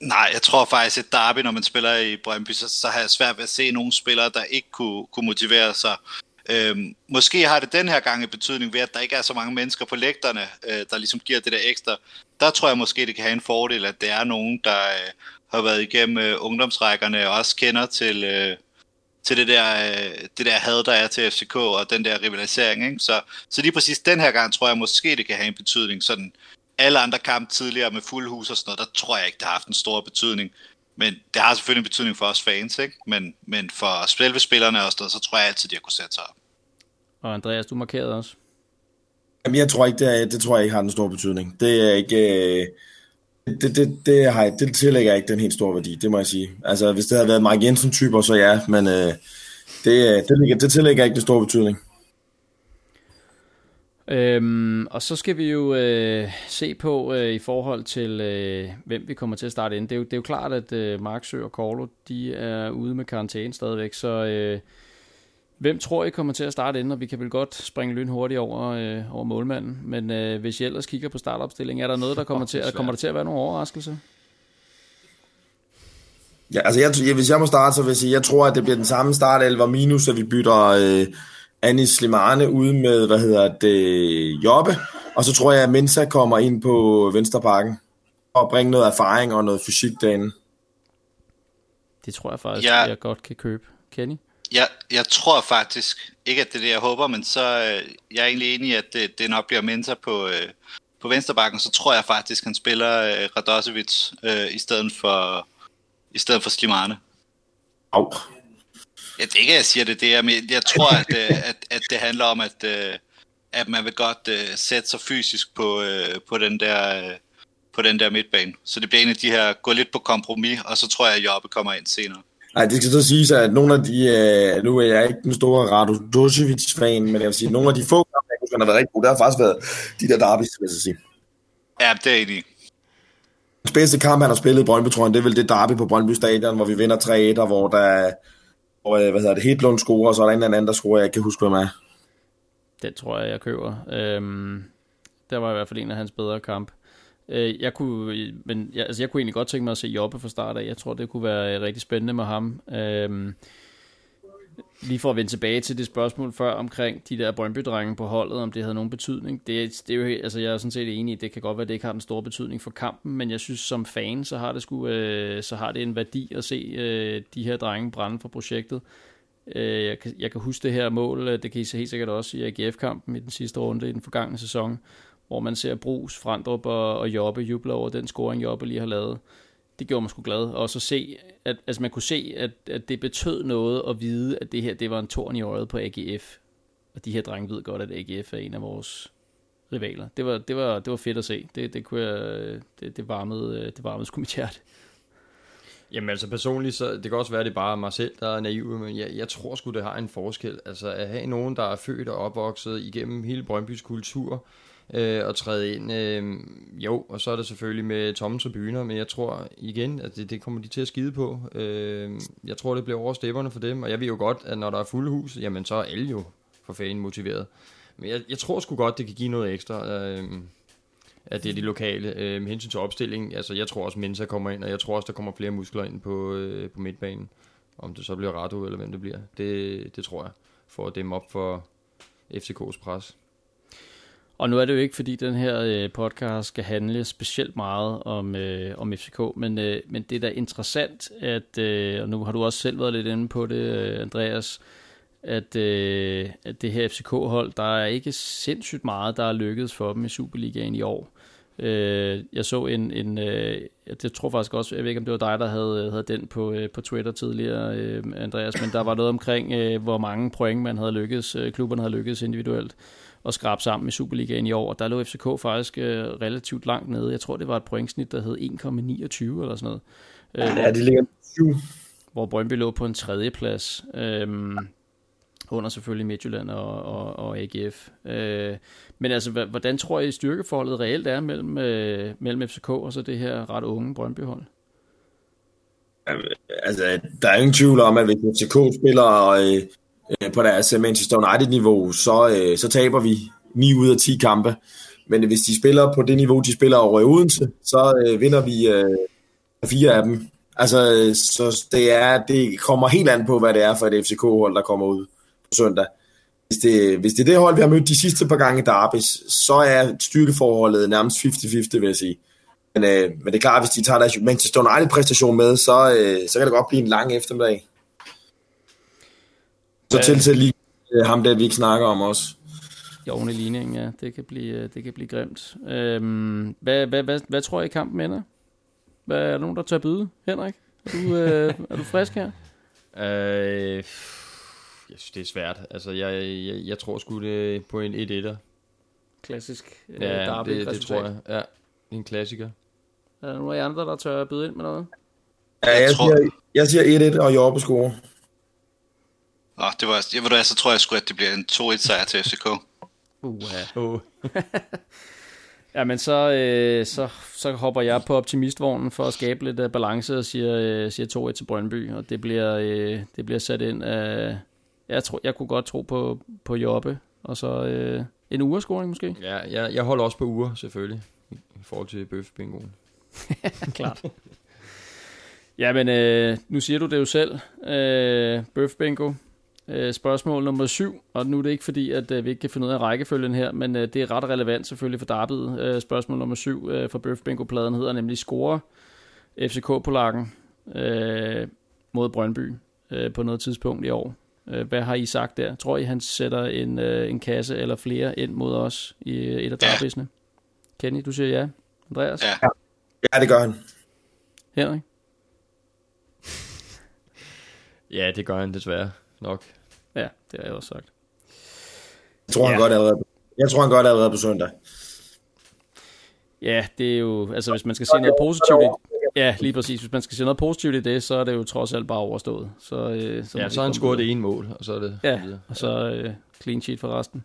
nej, jeg tror faktisk, at derby, når man spiller i Brøndby, så, så har jeg svært ved at se nogle spillere, der ikke kunne, kunne motivere sig Øhm, måske har det den her gang en betydning ved, at der ikke er så mange mennesker på lægterne, øh, der ligesom giver det der ekstra. Der tror jeg måske, det kan have en fordel, at det er nogen, der øh, har været igennem øh, ungdomsrækkerne og også kender til, øh, til det, der, øh, det der had, der er til FCK og den der rivalisering. Ikke? Så, så lige præcis den her gang tror jeg måske, det kan have en betydning sådan alle andre kampe tidligere med fuld hus og sådan noget, der tror jeg ikke, det har haft en stor betydning. Men det har selvfølgelig en betydning for os fans, ikke? Men, men for selve spillerne og sådan noget, så tror jeg altid, de har kunne sætte sig op. Og Andreas, du markerede også. Jamen, jeg tror ikke, det, er, det tror jeg ikke har en stor betydning. Det er ikke... Øh, det, det, det, har, det tillægger ikke den helt store værdi, det må jeg sige. Altså, hvis det havde været Mark Jensen-typer, så ja, men øh, det, det, det tillægger ikke den store betydning. Øhm, og så skal vi jo øh, se på øh, i forhold til, øh, hvem vi kommer til at starte ind. Det er jo, det er jo klart, at øh, Marksø og Korlo, de er ude med karantæne stadigvæk, så øh, hvem tror I kommer til at starte ind? Og vi kan vel godt springe lyn hurtigt over, øh, over målmanden, men øh, hvis I ellers kigger på startopstillingen, er der noget, der kommer til, at, kommer der til at være nogle overraskelser? Ja, altså jeg, hvis jeg må starte, så vil jeg sige, jeg tror, at det bliver den samme startelver minus, at vi bytter... Øh, Anis Slimane ude med, hvad hedder det, Jobbe. Og så tror jeg, at Mensa kommer ind på Vensterparken og bringe noget erfaring og noget fysik derinde. Det tror jeg faktisk, ja. jeg godt kan købe. Kenny? Ja, jeg tror faktisk, ikke at det er det, jeg håber, men så øh, jeg er egentlig enig i, at det, det nok bliver Mensa på, øh, på Vensterbakken, så tror jeg faktisk, han spiller øh, Radosevic øh, i stedet for i stedet for Slimane. Au. Ja, det ikke, jeg siger det. det er, jeg tror, at, øh, at, at det handler om, at, øh, at man vil godt uh, sætte sig fysisk på, uh, på, den der, uh, på den der midtbane. Så det bliver en af de her, gå lidt på kompromis, og så tror jeg, at Jobbe kommer ind senere. Nej, det skal så sige, at nogle af de, uh, nu er jeg ikke den store Rado Dosevic-fan, men jeg vil sige, nogle af de få kampe, han har været rigtig god, der har faktisk været de der derbys, vil jeg sige. Ja, det er enig. Den bedste kamp, han har spillet i Brøndby, tror jeg, det er vel det derby på Brøndby Stadion, hvor vi vinder 3-1, og hvor der og øh, hvad hedder det, Hedlund scorer, og så er der en eller anden, der scorer, jeg ikke kan huske, hvem er. Den tror jeg, jeg køber. Øhm, der var i hvert fald en af hans bedre kamp. Øh, jeg kunne, men jeg, altså jeg kunne egentlig godt tænke mig at se Jobbe fra start af. Jeg tror, det kunne være øh, rigtig spændende med ham. Øh, lige for at vende tilbage til det spørgsmål før omkring de der brøndby på holdet, om det havde nogen betydning. Det, det er jo, altså jeg er sådan set enig i, det kan godt være, at det ikke har den store betydning for kampen, men jeg synes som fan, så har det, sgu, øh, så har det en værdi at se øh, de her drenge brænde for projektet. Øh, jeg, kan, jeg kan huske det her mål, øh, det kan I se helt sikkert også i AGF-kampen i den sidste runde i den forgangne sæson, hvor man ser Brugs, Frandrup og, og Jobbe juble over den scoring, Jobbe lige har lavet det gjorde mig sgu glad. Og så se, at altså man kunne se, at, at det betød noget at vide, at det her det var en torn i øjet på AGF. Og de her drenge ved godt, at AGF er en af vores rivaler. Det var, det var, det var fedt at se. Det, det, kunne jeg, det, det varmede, det varmede sgu mit hjerte. Jamen altså personligt, så det kan også være, at det er bare mig selv, der er naiv, men jeg, jeg tror sgu, det har en forskel. Altså at have nogen, der er født og opvokset igennem hele Brøndbys kultur, øh, og træde ind. Øh, jo, og så er det selvfølgelig med tomme tribuner, men jeg tror igen, at det, det kommer de til at skide på. Øh, jeg tror, det bliver over stepperne for dem, og jeg ved jo godt, at når der er fulde hus, jamen så er alle jo for fanden motiveret. Men jeg, jeg tror sgu godt, det kan give noget ekstra. Øh, at det er de lokale. Øh, med hensyn til opstilling, altså jeg tror også Mensa kommer ind, og jeg tror også, der kommer flere muskler ind på, øh, på midtbanen. Om det så bliver Rado eller hvem det bliver, det, det tror jeg, for at dæmme op for FCK's pres. Og nu er det jo ikke, fordi den her øh, podcast skal handle specielt meget om, øh, om FCK, men, øh, men det er da interessant, at, øh, og nu har du også selv været lidt inde på det, øh, Andreas, at, øh, at det her FCK-hold, der er ikke sindssygt meget, der er lykkedes for dem i Superligaen i år. Øh, jeg så en, en øh, jeg tror faktisk også, jeg ved ikke om det var dig, der havde, havde den på, øh, på Twitter tidligere, øh, Andreas, men der var noget omkring, øh, hvor mange point man havde lykkedes, øh, klubberne havde lykkedes individuelt at skrabe sammen i Superligaen i år. Og der lå FCK faktisk øh, relativt langt nede. Jeg tror, det var et pointsnit, der hed 1,29 eller sådan noget. Øh, ja, de ligger 7. Hvor Brøndby lå på en tredje plads. Øh, under selvfølgelig Midtjylland og, og, og AGF. Øh, men altså, hvordan tror I styrkeforholdet reelt er mellem, øh, mellem FCK og så det her ret unge Brøndby-hold? Altså, der er ingen tvivl om, at hvis FCK spiller øh, øh, på deres øh, Manchester United-niveau, så, øh, så taber vi 9 ud af 10 kampe. Men hvis de spiller på det niveau, de spiller over i Odense, så øh, vinder vi øh, fire af dem. Altså, øh, så det, er, det kommer helt an på, hvad det er for et FCK-hold, der kommer ud på søndag. Hvis det, hvis det er det hold, vi har mødt de sidste par gange i Derbys, så er styrkeforholdet nærmest 50-50, vil jeg sige. Men, øh, men det er klart, hvis de tager deres Manchester United-præstation med, så, øh, så kan det godt blive en lang eftermiddag. Så til til lige øh, ham der, vi ikke snakker om også. i oven i ligningen, ja. Det kan blive, øh, det kan blive grimt. Øhm, hvad, hvad, hvad, hvad tror I kampen ender? Hvad, er der nogen, der tør byde? Henrik? Er du, øh, er du frisk her? Øh, jeg synes, det er svært. Altså, jeg, jeg, jeg tror sgu det på en 1-1'er. Klassisk øh, Ja, derby det, det tror jeg. Ja, en klassiker. Er der nogen af jer andre, der tør byde ind med noget? Ja, jeg, Jeg tror- siger, jeg siger 1-1 og Jobbe score. Nå, det var, jeg, ved du, så tror jeg sgu, at det bliver en 2-1 sejr til FCK. Uh, Oh. Ja, men så, øh, så, så hopper jeg på optimistvognen for at skabe lidt øh, balance og siger, øh, siger 2-1 til Brøndby, og det bliver, øh, det bliver sat ind af... Jeg, tror, jeg kunne godt tro på, på Jobbe, og så øh, en urescoring måske. Ja, jeg, jeg holder også på uger, selvfølgelig. I forhold til bøfbingoen. Klart. ja, men øh, nu siger du det jo selv. Øh, Bøf Bingo. Øh, spørgsmål nummer syv, og nu er det ikke fordi, at øh, vi ikke kan finde ud af rækkefølgen her, men øh, det er ret relevant selvfølgelig for derbyet. Øh, spørgsmål nummer syv øh, for Bøf Bingo-pladen hedder nemlig score FCK-polakken øh, mod Brøndby øh, på noget tidspunkt i år. Øh, hvad har I sagt der? Tror I, han sætter en, øh, en kasse eller flere ind mod os i et af Ja. derbyerne? Kenny, du siger ja. Andreas? Ja. Ja, det gør han. Henrik? Ja, det gør han desværre nok. Ja, det har jeg også sagt. Jeg tror, han Ja. godt allerede. Jeg tror, han godt allerede på søndag. Ja, det er jo, altså hvis man skal se noget positivt i, ja, lige præcis, hvis man skal se noget positivt i det, så er det jo trods alt bare overstået. Så, øh, så Ja, så har han scoret det ene mål, og så er det Ja, videre. og så øh, clean sheet for resten.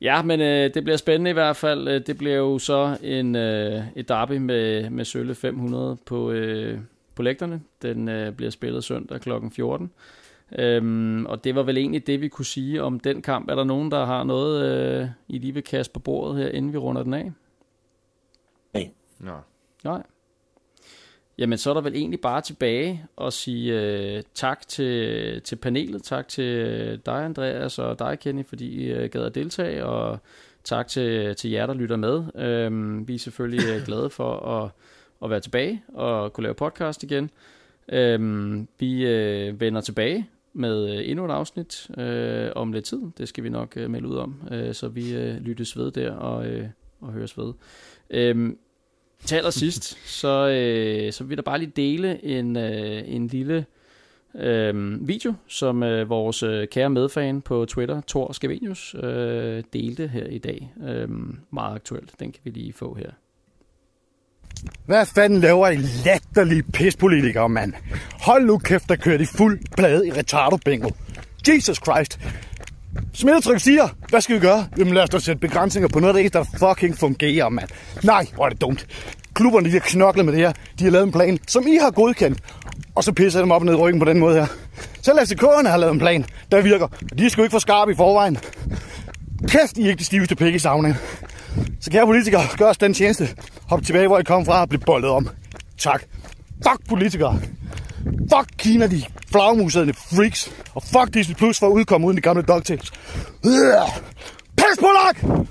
Ja, men øh, det bliver spændende i hvert fald. Øh, Det bliver jo så en, øh, et derby med, med Sølle 500 på, øh, på lægterne. Den øh, bliver spillet søndag kl. 14. Øhm, og det var vel egentlig det, vi kunne sige om den kamp. Er der nogen, der har noget, øh, I lige vil kaste på bordet her, inden vi runder den af? Nå. Nej. Jamen, så er der vel egentlig bare tilbage at sige øh, tak til, til panelet. Tak til øh, dig, Andreas, og dig, Kenny, fordi I øh, gad at deltage. Og tak til, til jer, der lytter med. Øhm, vi er selvfølgelig øh, glade for at, at være tilbage og kunne lave podcast igen. Øhm, vi øh, vender tilbage med øh, endnu et afsnit øh, om lidt tid. Det skal vi nok øh, melde ud om, øh, så vi øh, lyttes ved der og, øh, og høres ved. Øhm, til allersidst, så, øh, så vil jeg da bare lige dele en, øh, en lille øh, video, som øh, vores øh, kære medfan på Twitter, Thor Skavenius, øh, delte her i dag. Øh, meget aktuelt. Den kan vi lige få her. Hvad fanden laver I latterlige pispolitikere, mand? Hold nu kæft, der kører de fuld plade i retardo bingo. Jesus Christ. Smittetryk siger, hvad skal vi gøre? Jamen lad os da sætte begrænsninger på noget der det der fucking fungerer, mand. Nej, hvor er det dumt. Klubberne, de har knoklet med det her. De har lavet en plan, som I har godkendt. Og så pisser jeg dem op ned i ryggen på den måde her. Selv FCK'erne har lavet en plan, der virker. Og de er sgu ikke for skarpe i forvejen. Kæft, I er ikke de stiveste pække i savnen. Så kære politikere, gør os den tjeneste. Hop tilbage, hvor I kom fra og bliv bollet om. Tak. Fuck politikere. Fuck Kina, de flagmusede freaks. Og fuck Disney Plus for at udkomme uden de gamle dogtails. Pas Pis på lak!